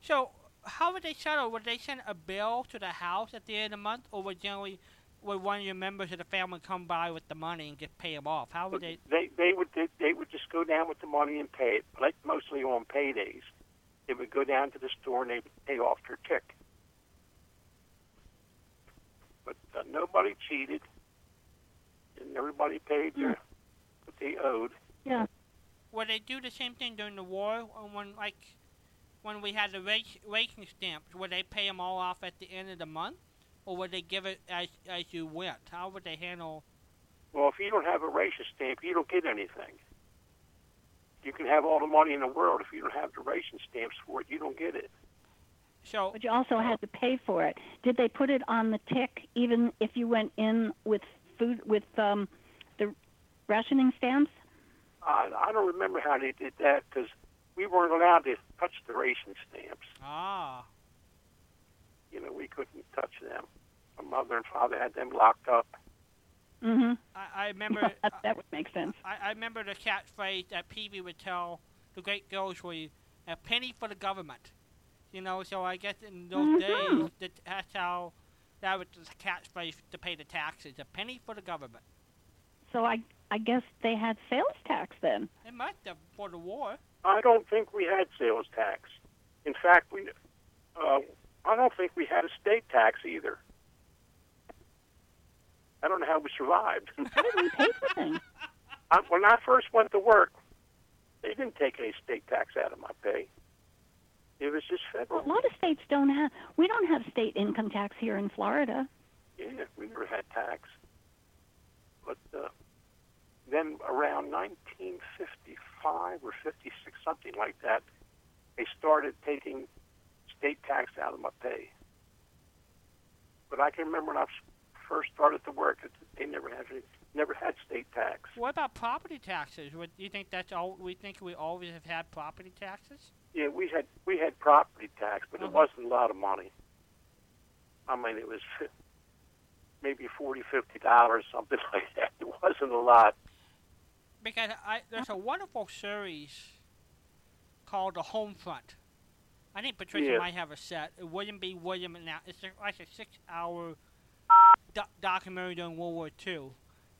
So how would they settle? Would they send a bill to the house at the end of the month, or would generally would one of your members of the family come by with the money and just pay them off? How would they? They they would they, they would just go down with the money and pay it, like mostly on paydays. They would go down to the store and they would pay off their tick. But uh, nobody cheated, and everybody paid their what they owed. Yeah. Would they do the same thing during the war, or when like when we had the rate, rating stamps? Would they pay them all off at the end of the month, or would they give it as as you went? How would they handle? Well, if you don't have a ration stamp, you don't get anything. You can have all the money in the world if you don't have the ration stamps for it, you don't get it. So But you also had to pay for it. Did they put it on the tick even if you went in with food with um, the rationing stamps? I, I don't remember how they did that because we weren't allowed to touch the ration stamps. ah, You know, we couldn't touch them. My mother and father had them locked up. Mm-hmm. I, I remember. that, that would make sense. I, I remember the catchphrase that Peavey would tell the great girls were a penny for the government. You know, so I guess in those Mhm. days that that's how that was the catchphrase to pay the taxes. A penny for the government. So I I guess they had sales tax then. They must have for the war. I don't think we had sales tax. In fact, we uh, I don't think we had a state tax either. I don't know how we survived. How did we pay for things? I, when I first went to work, they didn't take any state tax out of my pay. It was just Well, federal. a lot of states don't have. We don't have state income tax here in Florida. Yeah, we never had tax. But uh, then around 1955 or 56, something like that, they started taking state tax out of my pay. But I can remember when I first started to work, they never had any, never had state tax. What about property taxes? Would you think that's all? We think we always have had property taxes. Yeah, we had we had property tax, but it Uh-huh. wasn't a lot of money. I mean, it was maybe forty, fifty dollars, something like that. It wasn't a lot. Because I, there's a wonderful series called The Home Front. I think Patricia Yeah. might have a set. William B. William and now it's like a six-hour do- documentary during World War II,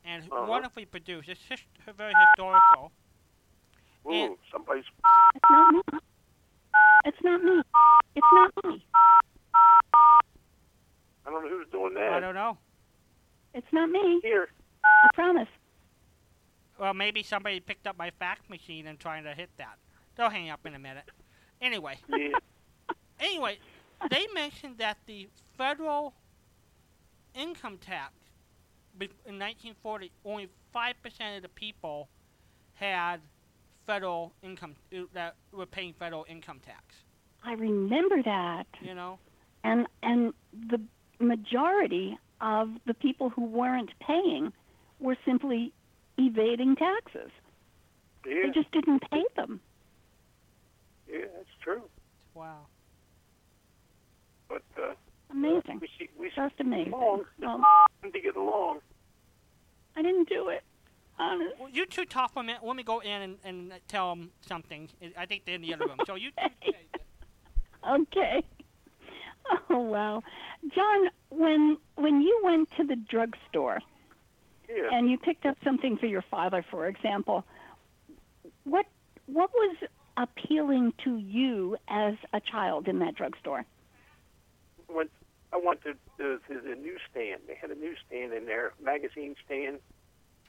and Uh-huh. wonderfully produced. It's his- very historical. Ooh, And- somebody's It's not me. It's not me. It's not me. I don't know who's doing that. I don't know. It's not me. Here, I promise. Well, maybe somebody picked up my fax machine and trying to hit that. They'll hang up in a minute. Anyway, yeah, anyway, they mentioned that the federal income tax in 1940, only five percent of the people had federal income uh, that were paying federal income tax. I remember that. You know, And and the majority of the people who weren't paying were simply evading taxes. yeah, They just didn't pay them. yeah, that's true. wow. But uh, Amazing. we see we Just amazing. long. Well, to get along. I didn't do it. Honest. Well, you two talk for a minute. Let me go in and, and tell them something. I think they're in the other room. So you. two Okay. Oh wow. John, when when you went to the drugstore Yeah. and you picked up something for your father, for example, what what was appealing to you as a child in that drugstore? When I went to the, to the newsstand, they had a newsstand in there, magazine stand,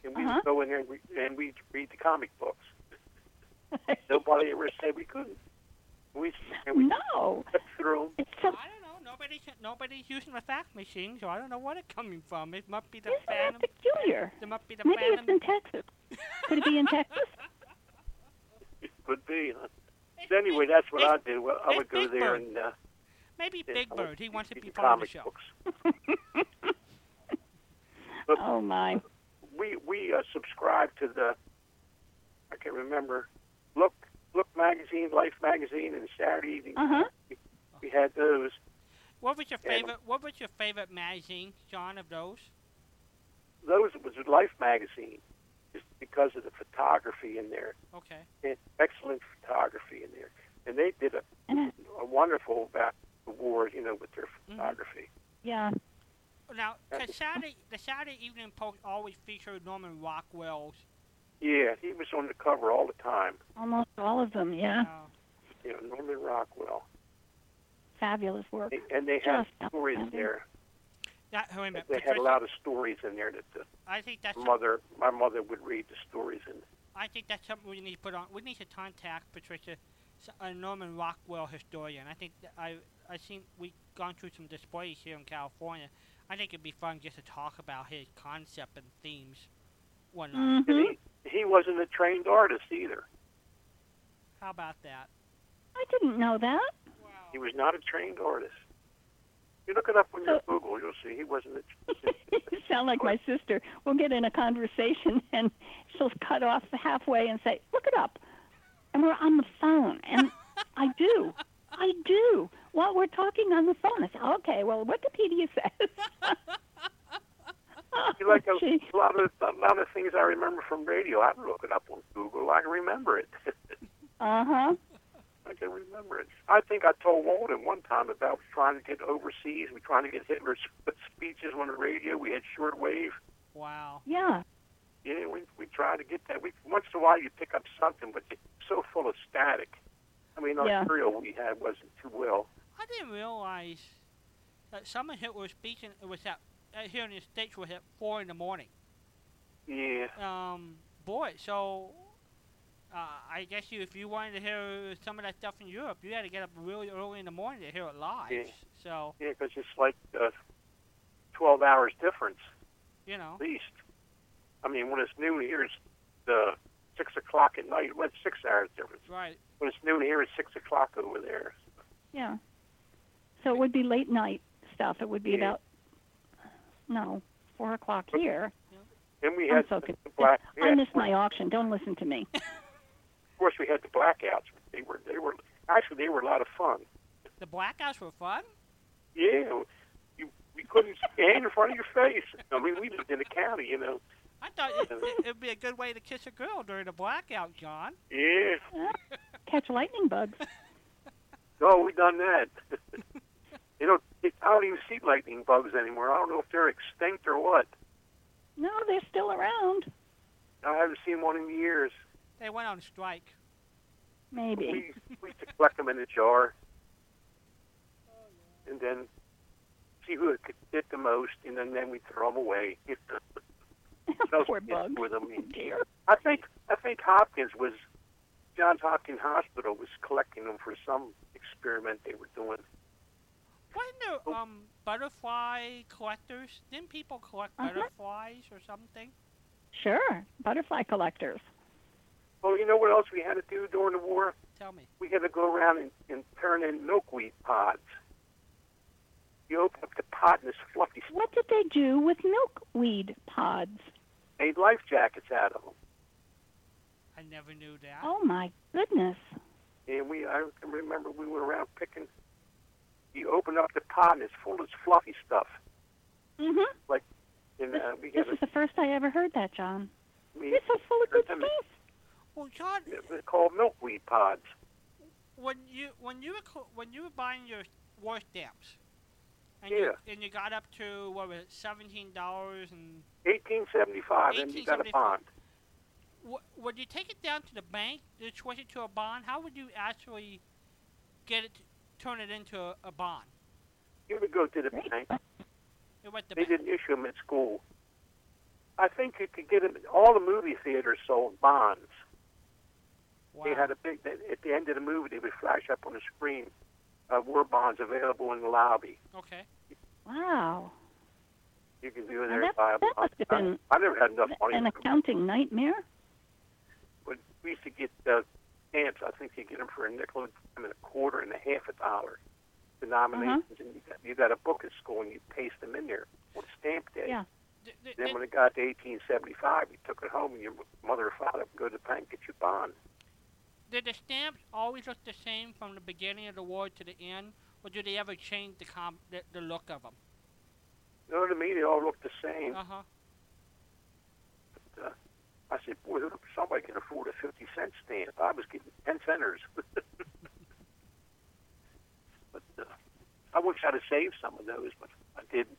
and we Uh-huh. would go in there and, re- and we'd read the comic books. Nobody ever said we couldn't. We and we no. kept through 'em. It's so I don't know. Nobody's nobody's using the fax machine, so I don't know where it's coming from. It must be the isn't that phantom. peculiar? There must be the Maybe it's in Texas. Could it be in Texas? It could be. Huh? Anyway, that's what I did. Well, I would go there and uh, Maybe Big Bird. He wants to be part of the show. books. oh my. we we uh, subscribed to the I can't remember Look Look magazine, Life magazine, and Saturday evening. Uh huh. We had those. What was your Yeah. favorite? What was your favorite magazine, John? Of those? Those was Life magazine, just because of the photography in there, Okay. and excellent photography in there. And they did a, a wonderful about the war, you know, with their Mhm. photography. Yeah. Now, That's- cause Saturday, the Saturday Evening Post always featured Norman Rockwell's. Yeah, he was on the cover all the time. Almost all of them. Yeah. You know, Norman Rockwell, Fabulous work. They- and they had stories outstanding. there. that, wait a minute, They had a lot of stories in there that the I think that's mother, my mother, would read the stories and I think that's something we need to put on. We need to contact Patricia, s- a Norman Rockwell historian. I think that I I seen we've gone through some displays here in California. I think it'd be fun just to talk about his concept and themes. One night. And hmm he, he wasn't a trained artist either. How about that? I didn't know that. Wow. He was not a trained artist. You look it up on your So- Google, you'll see he wasn't. A, you sound like my sister. We'll get in a conversation and she'll cut off halfway and say, "Look it up," and we're on the phone. And I do, I do. While we're talking on the phone, I say, "Okay, well, Wikipedia says." you like a, Oh, a lot of a lot of things I remember from radio. I look it up on Google. I can remember it. Uh huh. I can remember it. I think I told Walden one time about trying to get overseas. We trying to get Hitler's speeches on the radio. We had shortwave. Wow. Yeah. Yeah, we we tried to get that. We once in a while you pick up something, but it's so full of static. I mean, our Yeah. material we had wasn't too well. I didn't realize that some of Hitler's speeches was at uh, here in the states was at four in the morning. Yeah, Um, boy, so uh, I guess you if you wanted to hear some of that stuff in Europe, you had to get up really early in the morning to hear it live. Yeah. So yeah, because it's like uh, twelve hours difference you know, at least. I mean, when it's noon here, it's uh, six o'clock at night. Well, it's six hours difference. right? When it's noon here, it's six o'clock over there. Yeah. So it would be late night stuff. It would be Yeah. about no four o'clock here. And we I'm had so the confused. black. I yeah, missed my auction. Don't listen to me. Of course, we had the blackouts. They were they were actually they were a lot of fun. The blackouts were fun. Yeah, you we couldn't stand in front of your face. I mean, we lived in the county, you know. I thought it, it, it'd be a good way to kiss a girl during the blackout, John. Yeah, Catch lightning bugs. oh, we've done that. you know, it, I don't even see lightning bugs anymore. I don't know if they're extinct or what. No, they're still around. I haven't seen one in years. They went on strike. Maybe. We we used to collect them in a jar, and then see who could hit the most, and then then we throw them away. Those Poor kids bugs. with them. Oh, dear. I think I think Hopkins was Johns Hopkins Hospital was collecting them for some experiment they were doing. Wasn't there um butterfly collectors? Didn't people collect Uh-huh. butterflies or something? Sure. Butterfly collectors. Well, you know what else we had to do during the war? Tell me. We had to go around and, and turn in milkweed pods. You open up the pot and this fluffy stuff. What did they do with milkweed pods? Made life jackets out of them. I never knew that. Oh my goodness. And we, I can remember we went around picking. You open up the pot and it's full of this fluffy stuff. Mhm. And This, uh, we this had is the first I ever heard that, John. a, we, You're so full of good Them- stuff. Well, John, they're called milkweed pods. when you when you were when you were buying your war stamps, and Yeah. you and you got up to what was it, seventeen dollars and 1875, and you got a bond. w- would you take it down to the bank to switch it to a bond? How would you actually get it, turn it into a, a bond? You would go to the bank. It went the They bank. didn't issue them at school. I think you could get them. All the movie theaters sold bonds. Wow. They had a big. At the end of the movie, they would flash up on the screen. Uh, war bonds available in the lobby. okay. Wow. You can do it Now there. that- a that must have been I never had enough money. An to- accounting nightmare. But we used to get uh, stamps. I think you get them for a nickel and a quarter and a half a dollar. Denominations, Uh-huh. and you got, you got a book at school and you paste them in there on stamp day. Yeah. D- d- Then did, when it got to 1875, you took it home and your mother or father would go to the bank and get your bond. Did the stamps always look the same from the beginning of the war to the end, or did they ever change the com- the, the look of them? You know what I mean? They all look the same. Uh huh. But, uh, I said, boy, somebody can afford a 50 cent stamp. I was getting 10 centers. but uh, I wish I'd have saved some of those, but I didn't.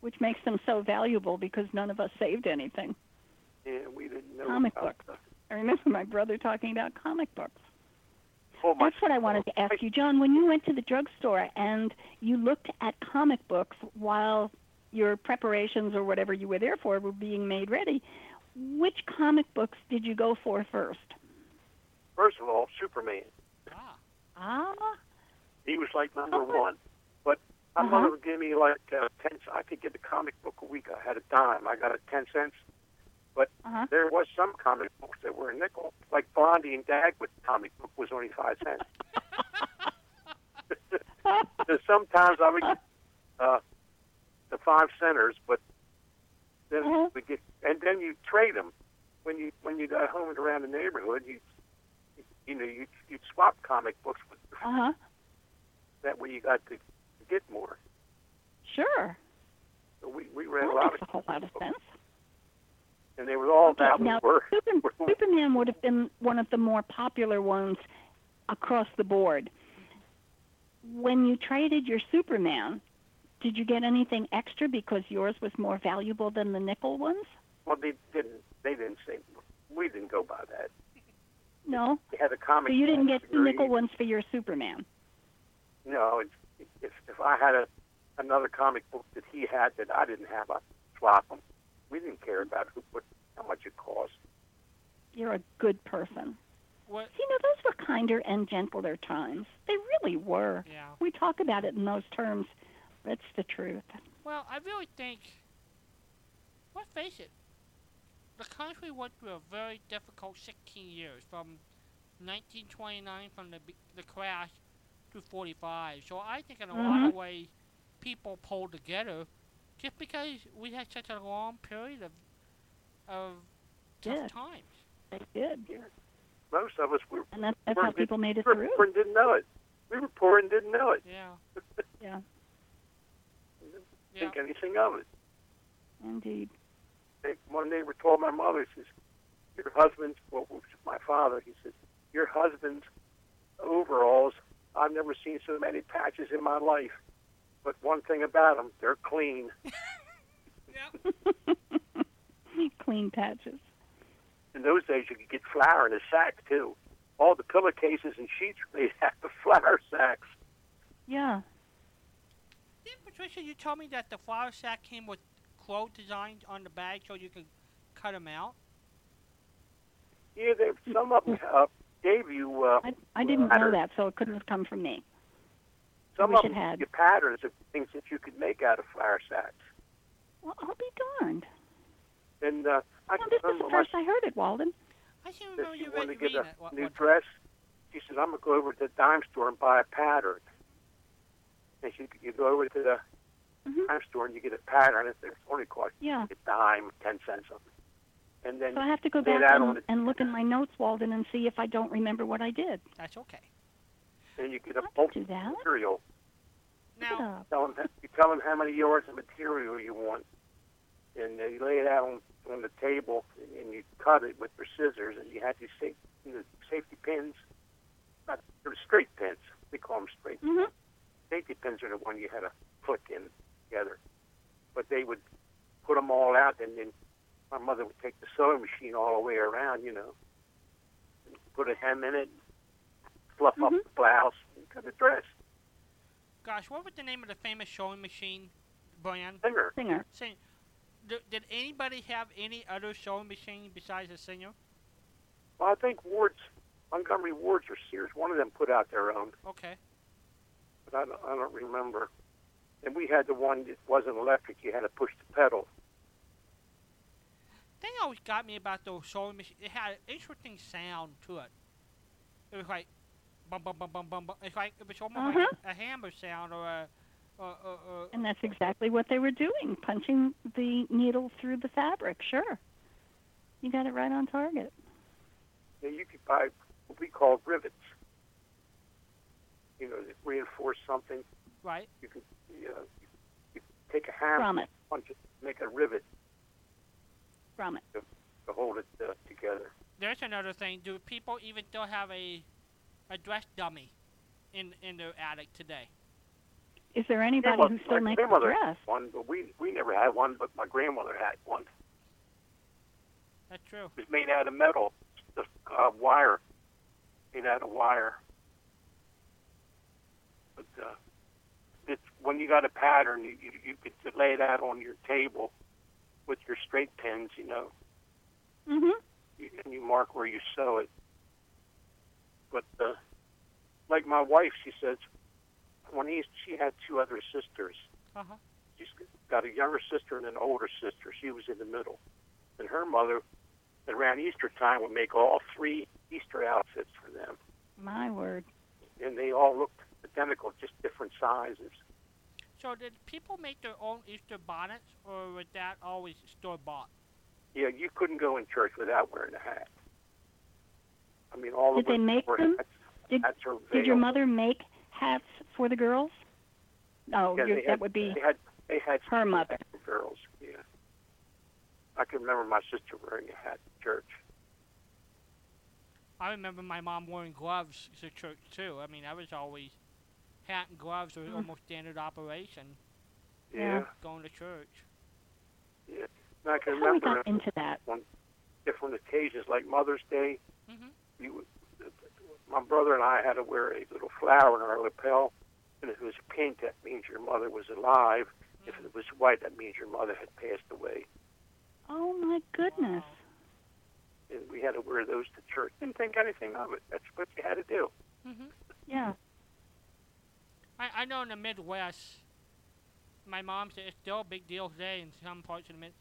Which makes them so valuable because none of us saved anything. Yeah, we didn't know Comic about books. The- I remember my brother talking about comic books. Oh, my That's what I wanted to ask you, John. When you went to the drugstore and you looked at comic books while your preparations or whatever you were there for were being made ready, which comic books did you go for first? First of all, Superman. Ah. Ah, He was like number Okay. one. But my Uh-huh. mother would give me like uh, ten. I could get a comic book a week. I had a dime. I got it ten cents. Uh-huh. There was some comic books that were a nickel, like Blondie and Dagwood comic book was only five cents. So sometimes I would get uh, the five centers, but then Mhm. we get, and then you trade them when you when you got home and around the neighborhood. You you know you you swap comic books with Uh-huh. that way you got to get more. Sure. So we we read That a lot makes of a whole lot of sense. And they were all Okay, that now were Super, were- Superman would have been one of the more popular ones across the board. When you traded your Superman, did you get anything extra because yours was more valuable than the nickel ones? well they didn't they didn't say we didn't go by that. No. They had a comic. So you didn't get the nickel ones for your Superman. No, it's, if if I had a another comic book that he had that I didn't have, I'd swap them. We didn't care about who what how much it cost. You're a good person. What? You know, those were kinder and gentler times. They really were. Yeah. We talk about it in those terms, but it's the truth. Well, I really think. Let's face it. The country went through a very difficult 16 years from 1929 from the the crash to 45. So I think in a lot of mm-hmm. ways, people pulled together, just because we had such a long period of of tough Yeah. times. They did. Yeah. Most of us were And that's, that's We're how good- people made it we through. poor and didn't know it. We were poor and didn't know it. Yeah. Yeah, Yeah. Think anything of it. indeed. They, one neighbor told my mother, he says, "Your husband's well, was my father." He says, "Your husband's overalls. I've never seen so many patches in my life. But one thing about them, they're clean." Clean patches. in those days you could get flour in a sack too. All the pillowcases and sheets they had the flour sacks. Yeah. Didn't Patricia, you told me that the flour sack came with quote designs on the bag so you could cut them out. Yeah, they, some of them uh, gave you uh, I, I didn't know that, so it couldn't have come from me. Some of it them had. gave you patterns of things that you could make out of flour sacks. Well, I'll be darned. And uh, I Well, can this is the first I heard it, Walden. I can sister remember you wanted to get a. What, new what- dress. She said, "I'm gonna go over to the dime store and buy a pattern." And she, you go over to the Mhm. dime store and you get a pattern. It's only cost Yeah. a dime, ten cents of. And then So I have to go back and, and look in my notes, Walden, and see if I don't remember what I did. That's okay. Then you get a I can bulk do that. material. Look Now. Tell them, you tell them how many yards of material you want, and they lay it out on, on the table, and you cut it with your scissors, and you have these safe, you know, safety pins. Not they're straight pins. We call them straight. Mhm. Safety pins are the one you had to click in together. But they would put them all out, and then my mother would take the sewing machine all the way around, you know, and put a hem in it, fluff up Mhm. the blouse, and cut a dress. gosh, what was the name of the famous sewing machine brand? Singer. Singer. Sing. D- did anybody have any other sewing machine besides a singer? Well, I think Ward's, Montgomery Ward's or Sears, one of them put out their own, Okay. but I don't, I don't remember. And we had the one that wasn't electric. You had to push the pedal. thing always got me about those sewing machines, it had an interesting sound to it. It was like bum bum bum bum bum bum. It's like it was almost like a hammer sound or a or, or, or And that's exactly what they were doing, punching the needle through the fabric. Sure. You got it right on target. You, know, you could buy what we call rivets. You know, that reinforce something. right. You can, you, know, you take a hammer, Grommet. punch it, make a rivet From Grommet. to hold it uh, together. There's another thing. Do people even still have a a dress dummy? in in their attic today. Is there anybody Grandma- who still my makes a dress? one, but we we never had one. But my grandmother had one. That's true. It was made out of metal, the uh, wire, made out of wire. But uh, it's when you got a pattern, you you, you could lay that on your table with your straight pins, you know, Mhm. you, and you mark where you sew it. But uh, like my wife, she says, when he, she had two other sisters. Uh huh. She's got a younger sister and an older sister. She was in the middle. And her mother, around Easter time, would make all three Easter outfits for them. My word. And they all looked identical, just different sizes. So did people make their own Easter bonnets, or was that always store bought? Yeah, you couldn't go in church without wearing a hat. I mean, all Did of they make wore them? hats. Did- hats Did your mother make hats for the girls? No, Yeah, your- that had, would be They had, they had her mother. for girls, yeah. I can remember my sister wearing a hat in church. I remember my mom wearing gloves to church too. I mean, that was always hat and gloves were Mm. almost standard operation Yeah. going to church. Yeah. And I can How we remember got into that? different occasions like Mother's Day. Mhm. You, my brother and I had to wear a little flower in our lapel, and if it was pink, that means your mother was alive. If it was white, that means your mother had passed away. Oh my goodness. And we had to wear those to church. Didn't think anything of it. That's what you had to do. hmm Yeah. I, I know in the Midwest, my mom said it's still a big deal today in some parts of the Mid.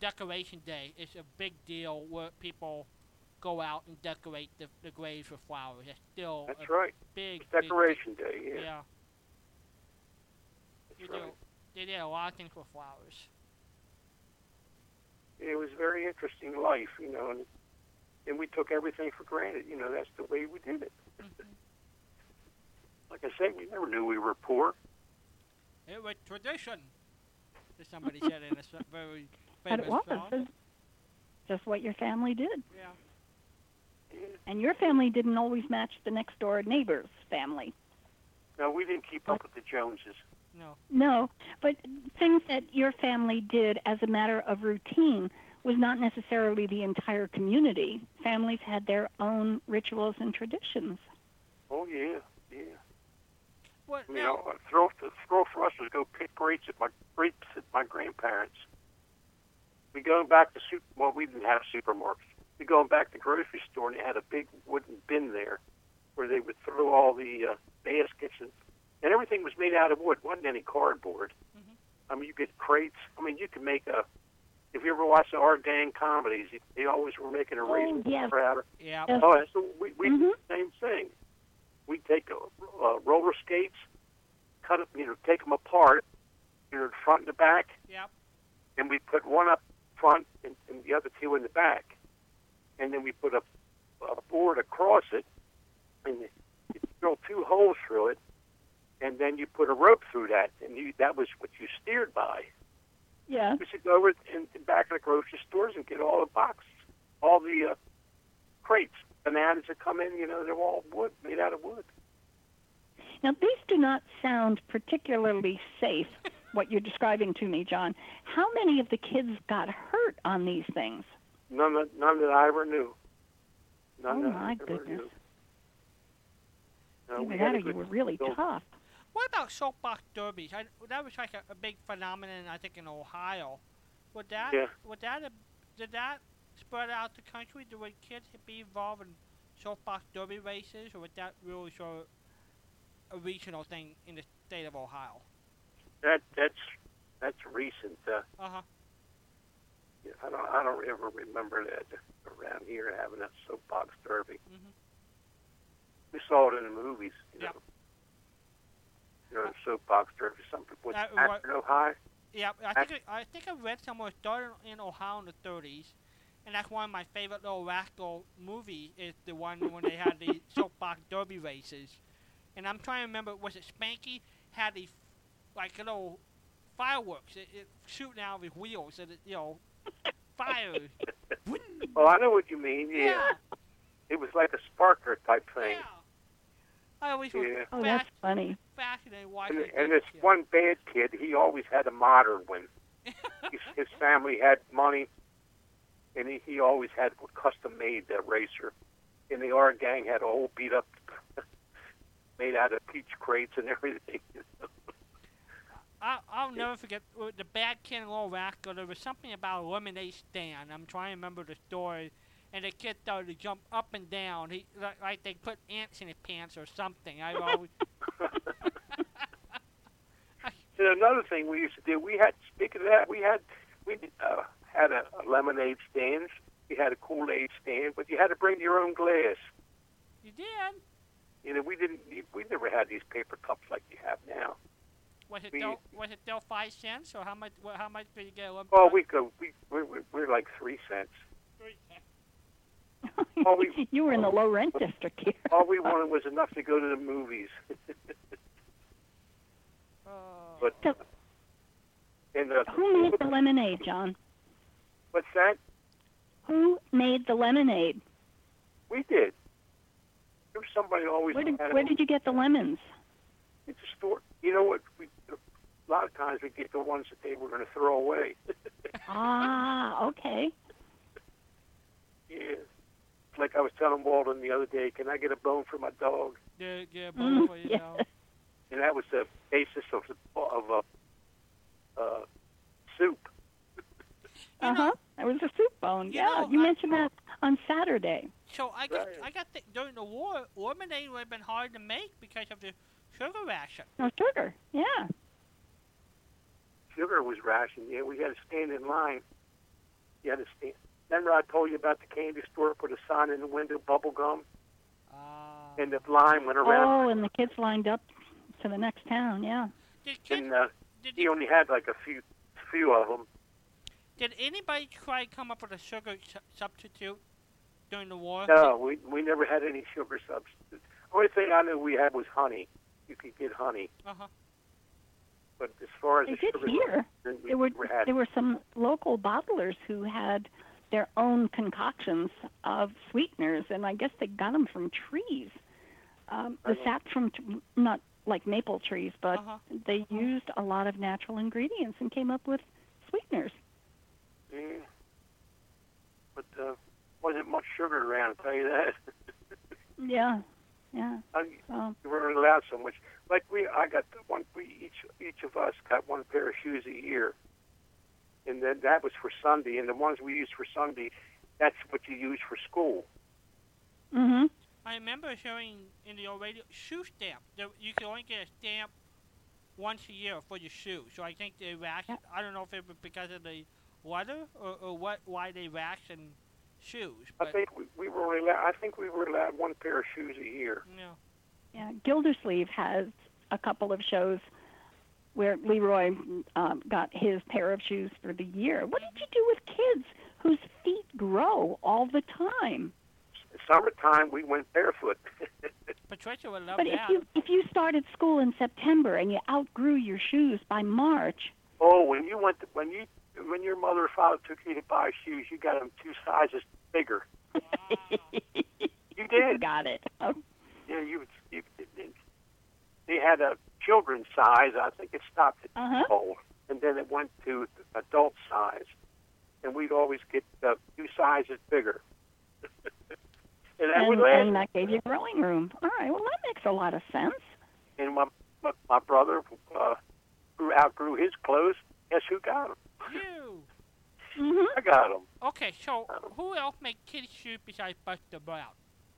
Decoration Day is a big deal where people go out and decorate the, the graves with flowers. It's still That's a right. big, It's big Decoration Day. Yeah. Yeah, That's you right. do. They did a lot of things with flowers. It was very interesting life, you know, and and we took everything for granted. You know, that's the way we did it. Mhm. Like I said, we never knew we were poor. It was tradition. As somebody said in a s- very But famous it was. song. Just what your family did. Yeah. Yeah. And your family didn't always match the next door neighbor's family. No, we didn't keep up with the Joneses. No. No, but things that your family did as a matter of routine was not necessarily the entire community. Families had their own rituals and traditions. Oh yeah, yeah. What You now? know, a throw the thrill for us was go pick grapes at my grapes at my grandparents. We going back to super. Well, we didn't have supermarkets. We going back to the grocery store, and they had a big wooden bin there, where they would throw all the uh, baskets and and everything was made out of wood. wasn't any cardboard. Mhm. I mean, you get crates. I mean, you could make a. If you ever watch the Our Gang comedies, they always were making a Oh, raisin yes. powder. Yeah. Oh, so we we Mhm. did the same thing. We take uh, uh, roller skates, cut them, you know, take them apart, you know, front and the back, Yep. and we put one up front and, and the other two in the back, and then we put a, a board across it, and you drill two holes through it, and then you put a rope through that, and you, that was what you steered by. Yeah. We should go over in the back of the grocery stores and get all the boxes, all the uh, crates, bananas that come in. You know, they're all wood, made out of wood. Now, these do not sound particularly safe, what you're describing to me, John. How many of the kids got hurt on these things? None that none that I ever knew. None oh, my goodness. Knew. No, we that or you were really build- tough. What about soapbox derbies? I, that was like a, a big phenomenon, I think, in Ohio. Would that? Yeah. Would that? have- Did that spread out the country? Did would kids be involved in soapbox derby races, or was that really sort of a regional thing in the state of Ohio? That that's that's recent. Uh, Uh huh. yeah, I don't I don't ever remember that around here having a soapbox derby. Mhm. We saw it in the movies. You Yep. know. You know, the soapbox derby. Something was Uh, uh, what- Ohio. Yeah, I think I, I think I read somewhere it started in Ohio in the 30s, and that's one of my favorite little rascal movie is the one when they had the soapbox derby races, and I'm trying to remember was it Spanky had the like little fireworks it, it shooting out of his wheels and it you know fire. Oh, I know what you mean. Yeah. It was like a sparkler type thing. yeah. I always was Yeah. Oh, that's funny. fascinated watching. And, and this this kid. one bad kid, he always had a modern one. his, his family had money, and he, he always had a custom-made racer. And the Our Gang had a whole beat-up, made out of peach crates and everything. I, I'll never forget uh, the bad kid in Little Rascal. There was something about a lemonade stand. I'm trying to remember the story. And the kid started to jump up and down. He like, like they put ants in his pants or something. I always another thing we used to do, we had speaking of that, we had we uh, had a, a lemonade stand. We had a Kool Aid stand, but you had to bring your own glass. you did. You know, we didn't. We never had these paper cups like you have now. Was it We- still was it still five cents or how much? How much did you get? a lemon- Oh, we go. We we we we're like three cents. Three cents. Oh, we- you were in the low rent district here. All we wanted was enough to go to the movies. Oh. but So, and uh, who made the lemonade, John? what's that? Who made the lemonade? We did. There was somebody always Where did where did you get the lemons? It's a store. You know what? We, a lot of times we get the ones that they were going to throw away. Ah, okay. yeah. Like I was telling Walden the other day, can I get a bone for my dog? Yeah, yeah, Mm, both for you yeah. know. And that was the basis of the, of a uh, soup. uh-huh. That was a soup bone. you yeah, know, you I- mentioned that on Saturday. So I guess Right. I got th- during the war, lemonade would have been hard to make because of the sugar ration. No sugar. Yeah. Sugar was rationed. Yeah, we had to stand in line. You had to stand. Remember I told you about the candy store put a sign in the window, bubble gum, Ah. and the line went around. Oh, and the kids lined up to the next town. Yeah. did kids, and uh, did, he only had like a few few of them. did anybody try to come up with a sugar su- substitute during the war? No, we we never had any sugar substitute. Only thing I knew we had was honey. You could get honey, Uh huh. But as far as They the did sugar, here. then we There were never had. there were some local bottlers who had their own concoctions of sweeteners, and I guess they got them from trees. Um, the sap from t- not like maple trees, but Uh-huh. they used a lot of natural ingredients and came up with sweeteners. Yeah. But uh, wasn't much sugar around, I'll tell you that. Yeah, yeah. I, Well, we weren't allowed so much. Like we, I got the one. We each each of us got one pair of shoes a year, and then that was for Sunday. And the ones we used for Sunday, that's what you use for school. mhm. I remember hearing in the old radio shoe stamp. There, you could only get a stamp once a year for your shoe. So I think they ration. I don't know if it was because of the weather or, or what why they ration shoes. I think we, we were only allowed. I think we were allowed one pair of shoes a year. you know, Yeah, Gildersleeve has a couple of shows where Leroy um, got his pair of shoes for the year. What did you do with kids whose feet grow all the time? Summertime, we went barefoot. Patricia would love But if you if you started school in September and you outgrew your shoes by March, oh, when you went, to, when you, when your mother or father took you to buy shoes, you got them two sizes bigger. You did. You got it. Oh, Yeah, you, you, they had a children's size. I think it stopped at Uh-huh. 12, and then it went to adult size, and we'd always get uh, two sizes bigger. and that would and, last. and that gave you growing room. All right, well that makes a lot of sense. And my my, my brother uh, grew outgrew his clothes. Guess who got them? you. hmm I got them. Okay, so who else make kids shoes besides Buster Brown?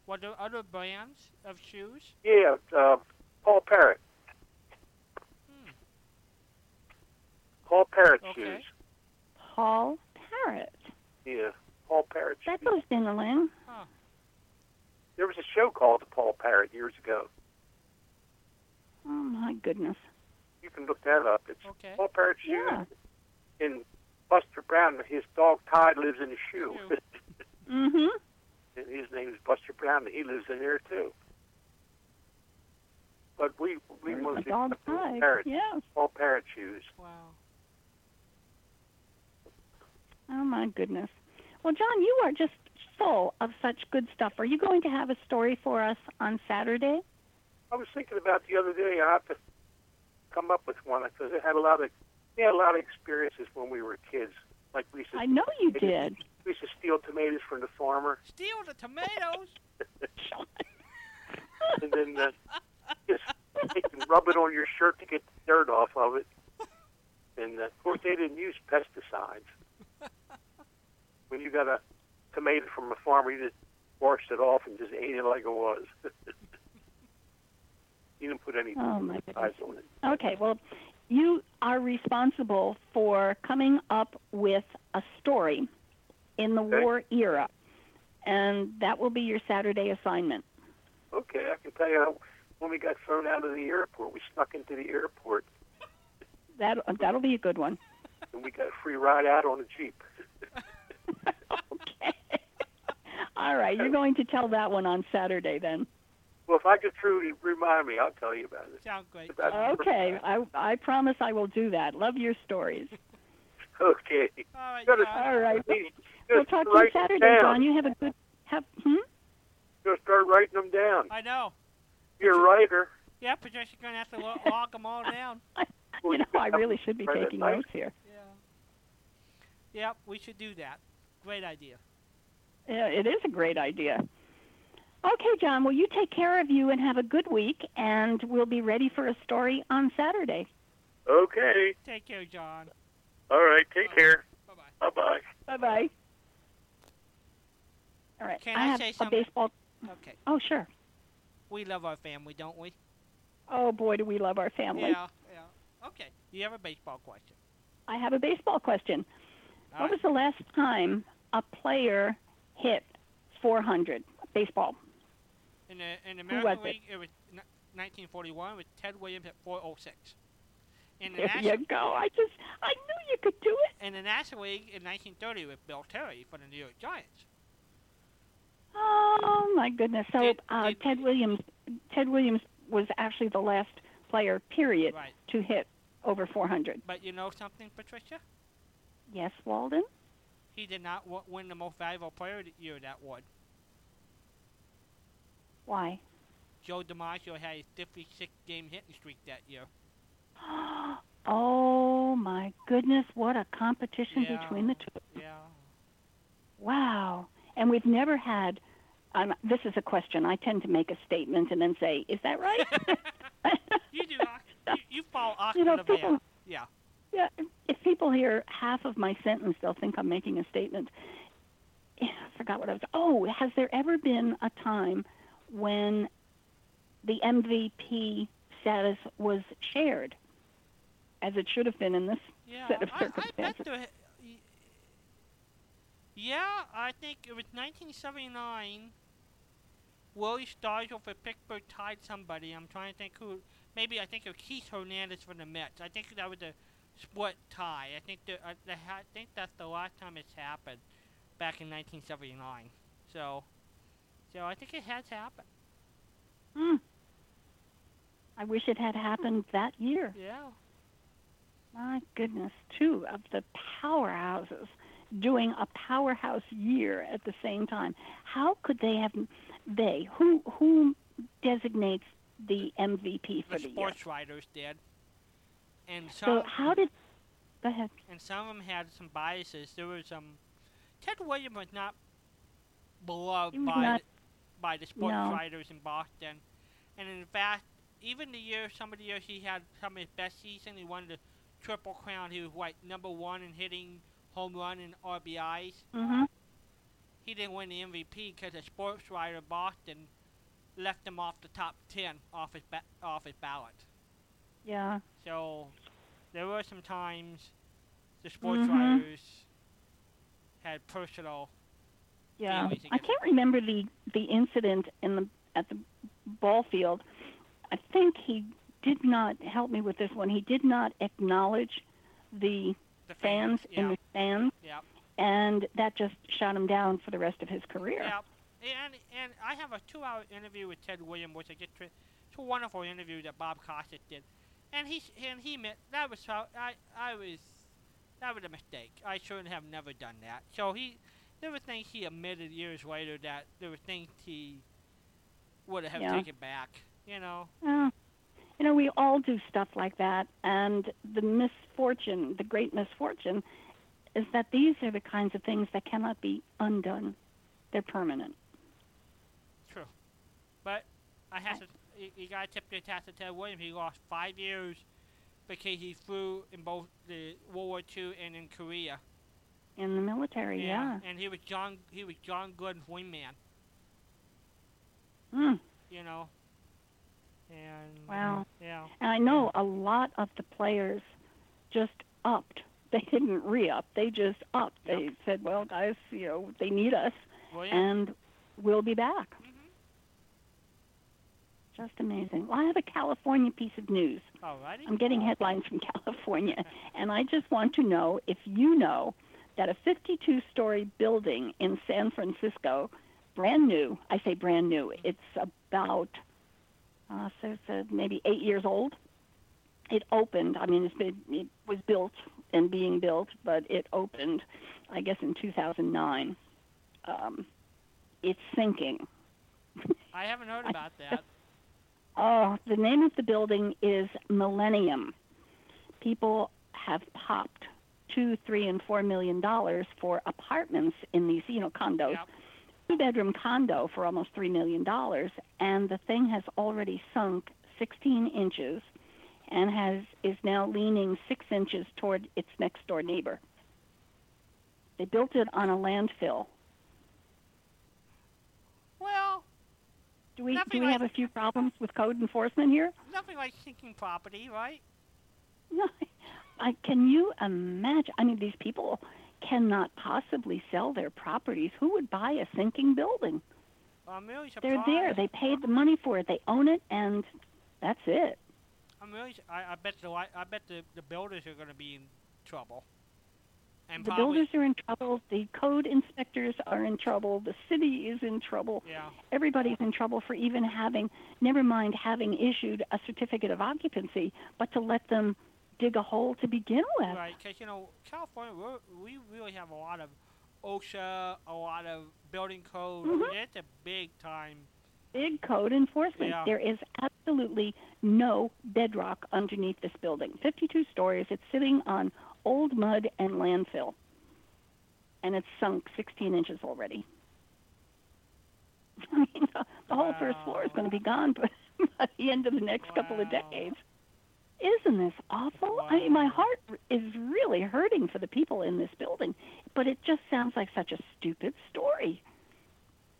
Were there other brands of shoes? Yeah, uh, Poll-Parrot. Hmm. Poll-Parrot Okay. shoes. Paul Parrott. Yeah, Paul Parrot shoes. That shoes. goes Dinnerling. There was a show called The Poll-Parrot years ago. Oh my goodness. You can look that up. It's Okay. Poll-Parrot shoes. Yeah. And Buster Brown, his dog Todd lives in a shoe. Shoe. Mhm. and his name is Buster Brown, and he lives in there too. But we we There's mostly the dog got the pie. parrot, Yeah. Poll-Parrot shoes. Wow. Oh my goodness. Well, John, you are just full of such good stuff. Are you going to have a story for us on Saturday? I was thinking about the other day. I have to come up with one because I had a lot of we had a lot of experiences when we were kids. Like we used to, I know you did. we used to steal tomatoes from the farmer, Steal the tomatoes. and then uh, just rub it on your shirt to get the dirt off of it. And uh, of course, they didn't use pesticides. When you got a tomato from a farmer, you just washed it off and just ate it like it was. you didn't put any Oh my goodness. pesticides on it. Okay, well, you are responsible for coming up with a story in the Okay. war era, and that will be your Saturday assignment. Okay, I can tell you how, when we got thrown out of the airport, we snuck into the airport That that'll be a good one. and we got a free ride out on a jeep. okay. All right, you're going to tell that one on Saturday then. Well, if I get through, you remind me. I'll tell you about it. Sound great. About- Okay, I I promise I will do that. Love your stories. Okay. All right, Gotta- John. All right, Just we'll talk to you write Saturday, down. John. You have a good have hmm. Just start writing them down. I know. You're a writer. Yeah, Patricia's gonna have to lo- log them all down. You know, I really should be taking notes here. Yeah. Yep, we should do that. Great idea. Yeah, it is a great idea. Okay, John. Well, you take care of you and have a good week, and we'll be ready for a story on Saturday. Okay. Take care, John. All right. Take care. Bye bye. Bye bye. Bye bye. All right. Can I I have say a something? baseball. Okay. Oh, sure. We love our family, don't we? Oh boy, do we love our family. Yeah, yeah. Okay. You have a baseball question. I have a baseball question. All what right. was the last time a player hit 400 baseball? In the in the American was it? League, it was n- 1941 with Ted Williams at 406. In the There National you go. I just I knew you could do it. in the National League in 1930 with Bill Terry for the New York Giants. Oh my goodness. So Did- uh, did- Ted Williams Ted Williams was actually the last player period Right. to hit over 400. But you know something, Patricia? Yes, Walden. He did not w- win the most valuable player of the year that award. Why? Joe DiMaggio had a 56 game hitting streak that year. Oh my goodness, what a competition Yeah. between the two. Yeah. Wow. And we've never had um, this is a question. I tend to make a statement and then say, "Is that right?" You do. You, you follow Oscar you know, the people, Yeah. yeah, if people hear half of my sentence, they'll think I'm making a statement. Yeah, I forgot what I was. Oh, has there ever been a time when the MVP status was shared, as it should have been in this Yeah. set of I, I bet circumstances? there, yeah, I think it was 1979. Willie Stargell for Pittsburgh tied somebody. I'm trying to think who. Maybe I think it was Keith Hernandez for the Mets. I think that was a split tie. I think the, uh, the I think that's the last time it's happened, back in 1979. So, so I think it has happened. Hmm. I wish it had happened that year. Yeah. My goodness, two of the powerhouses doing a powerhouse year at the same time. How could they have? They who who designates the MVP for The the year? sports writers did. And some, So how did? Go ahead. and some of them had some biases. There was some. Ted Williams was not beloved was by not- the, by the sports no. writers in Boston, and in fact, even the year some of the years he had some of his best season, he won the triple crown. He was like number one in hitting, home run, and RBIs. Mm-hmm. He didn't win the MVP because a sports writer Boston left him off the top ten off his ba- off his ballot. Yeah. So there were some times the sports Mhm. writers had personal. Yeah. I can't remember the the incident in the at the ball field. I think he did not help me with this one. He did not acknowledge the The fans fans, in the stands, yeah, and that just shot him down for the rest of his career. yeah. And and I have a two-hour interview with Ted Williams, which I get to. It's a wonderful interview that Bob Costas did, and he and he meant that was how I I was that was a mistake. I shouldn't have never done that. So he there were things he admitted years later that there were things he would have Yeah. taken back. You know. Uh, you know, we all do stuff like that, and the misfortune, the great misfortune, is that these are the kinds of things that cannot be undone. They're permanent. True. But I have to. You, you gotta tip your hat to Ted Williams. He lost five years because he flew in both the World War II and in Korea. In the military, yeah. And he was John. He was John Glenn's wingman. Mm. You know. And Wow. yeah. And I know a lot of the players just upped. They didn't re-up. They just upped. They said, "Well, guys, you know, they need us, Well, yeah. and we'll be back." Mhm. Just amazing. Well, I have a California piece of news. Alrighty. I'm getting headlines from California, and I just want to know if you know that a 52 story building in San Francisco, brand new, I say brand new, it's about uh, so it's uh, maybe eight years old. It opened, I mean, it's been, it was built and being built, but it opened, I guess, in 2009. Um, it's sinking. I haven't heard about that. Oh, the name of the building is Millennium. People have popped two, three, and four million dollars for apartments in these, you know, condos. Yep. Two bedroom condo for almost three million dollars, and the thing has already sunk 16 inches, and has is now leaning six inches toward its next door neighbor. They built it on a landfill. Well, Do we do we like- have a few problems with code enforcement here? nothing like sinking property, right? No, I, can you imagine? I mean, these people cannot possibly sell their properties. Who would buy a sinking building? I'm really They're there. They paid the money for it. They own it, and that's it. I'm really. I, I bet the. I bet the, the builders are going to be in trouble. And the probably, builders are in trouble. The code inspectors are in trouble. The city is in trouble. Yeah. Everybody's in trouble for even having, never mind having issued a certificate of occupancy, but to let them dig a hole to begin with. Right, because you know California, we really have a lot of OSHA, a lot of building code. Mhm. It's a big time. big code enforcement. Yeah. There is absolutely no bedrock underneath this building. 52 stories. It's sitting on old mud and landfill. And it's sunk 16 inches already. I mean, the, the whole first floor is going to be gone by, the end of the next couple of Wow. decades. Isn't this awful? I mean, my heart is really hurting for the people in this building, but it just sounds like such a stupid story.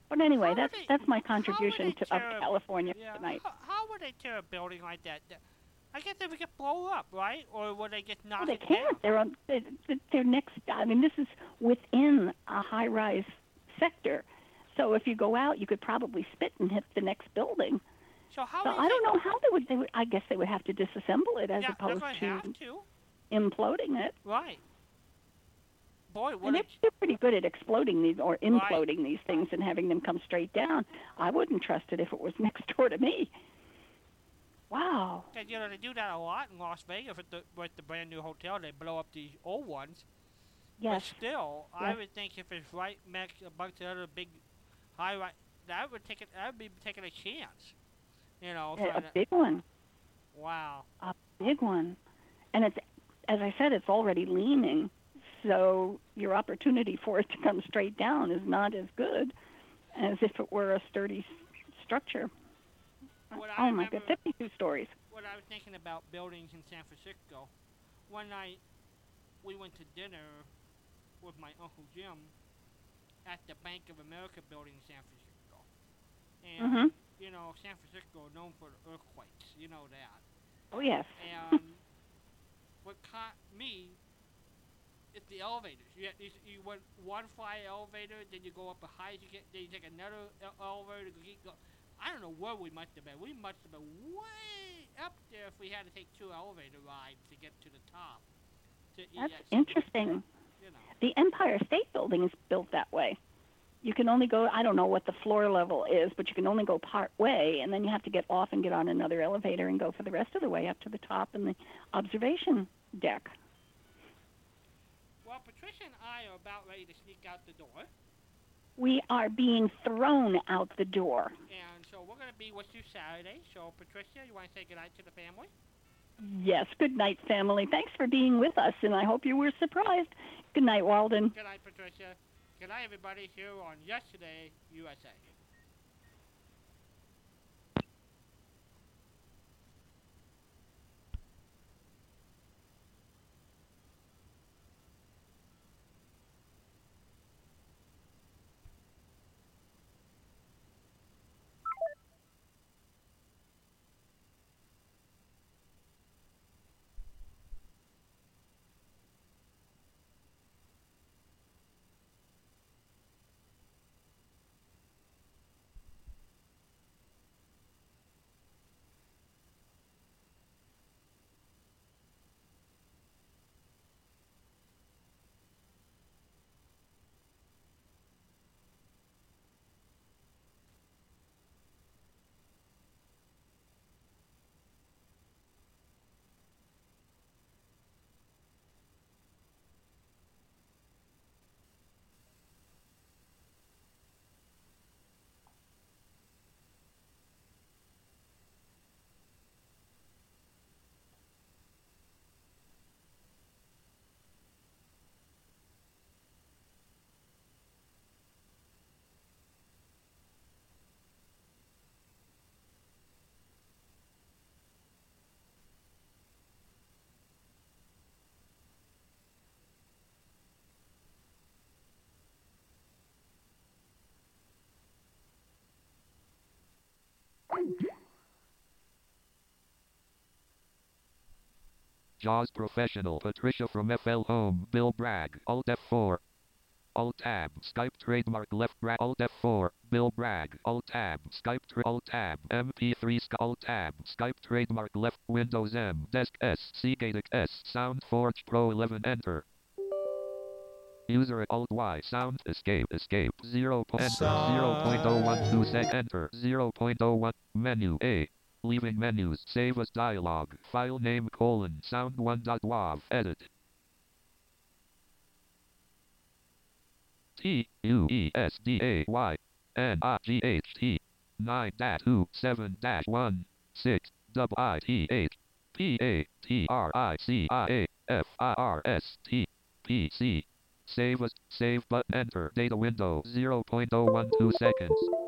But anyway, How that's they- that's my contribution to a- California Yeah. tonight. How, how would they tear a building like that? I guess they would get blown up, right? Or would they just knock No, they can't. They're on. they- They're next. I mean, this is within a high-rise sector. So if you go out, you could probably spit and hit the next building. So how? So I don't know how they would. They would. I guess they would have to disassemble it as yeah, opposed to to. imploding it. Right. Boy, what And a they're, pretty good at exploding these or imploding these things and having them come straight down. I wouldn't trust it if it was next door to me. Wow. Cause, you know, they do that a lot in Las Vegas with the with the brand new hotel. They blow up these old ones. Yes. But still, I would think if it's right next a bunch of other big high rise, that would take it. That would be taking a chance. You know. A, big one. wow. a big one. And it's, as I said, it's already leaning. So your opportunity for it to come straight down is not as good as if it were a sturdy structure. What I oh my remember- god, 52 stories. What I was thinking about buildings in San Francisco. One night, we went to dinner with my uncle Jim at the Bank of America building in San Francisco. And Mhm. You know, San Francisco known for the earthquakes. You know that. Oh yes. And what caught me is the elevators. You, you, you went one fly elevator, then you go up as high as you get, then you take another elevator going. I don't know where we must have been. We must have been way up there if we had to take two elevator rides to get to the top. To That's at interesting. You know. The Empire State Building is built that way. You can only go, I don't know what the floor level is, but you can only go part way, and then you have to get off and get on another elevator and go for the rest of the way up to the top and the observation deck. Well, Patricia and I are about ready to sneak out the door, We are being thrown out the door. and so we're going to be with you Saturday. So, Patricia, you want to say goodnight to the family? Yes, good night, family. Thanks for being with us, and I hope you were surprised. Good night, Walden. Good night, Patricia. Good night, everybody, here on Yesterday USA. JAWS Professional Patricia from FL Home Bill Bragg Alt F4 Alt Tab Skype trademark left bra Alt F4 Bill Bragg Alt Tab Skype tra- Alt Tab MP3 Sky Alt Tab Skype trademark left Windows M Desk S Seagate S SoundForge Pro 11 Enter. User Alt Y Sound Escape Escape 0. po- Enter 0.012 sec Enter. 0.01 Menu A Leaving menus. Save as dialog. File name colon sound1.wav. Edit. T U E S D A Y N I G H T nine dash two seven dash one six double I T H P A T R I C I A F I R S T P C Save as save button enter data window 0.012 seconds.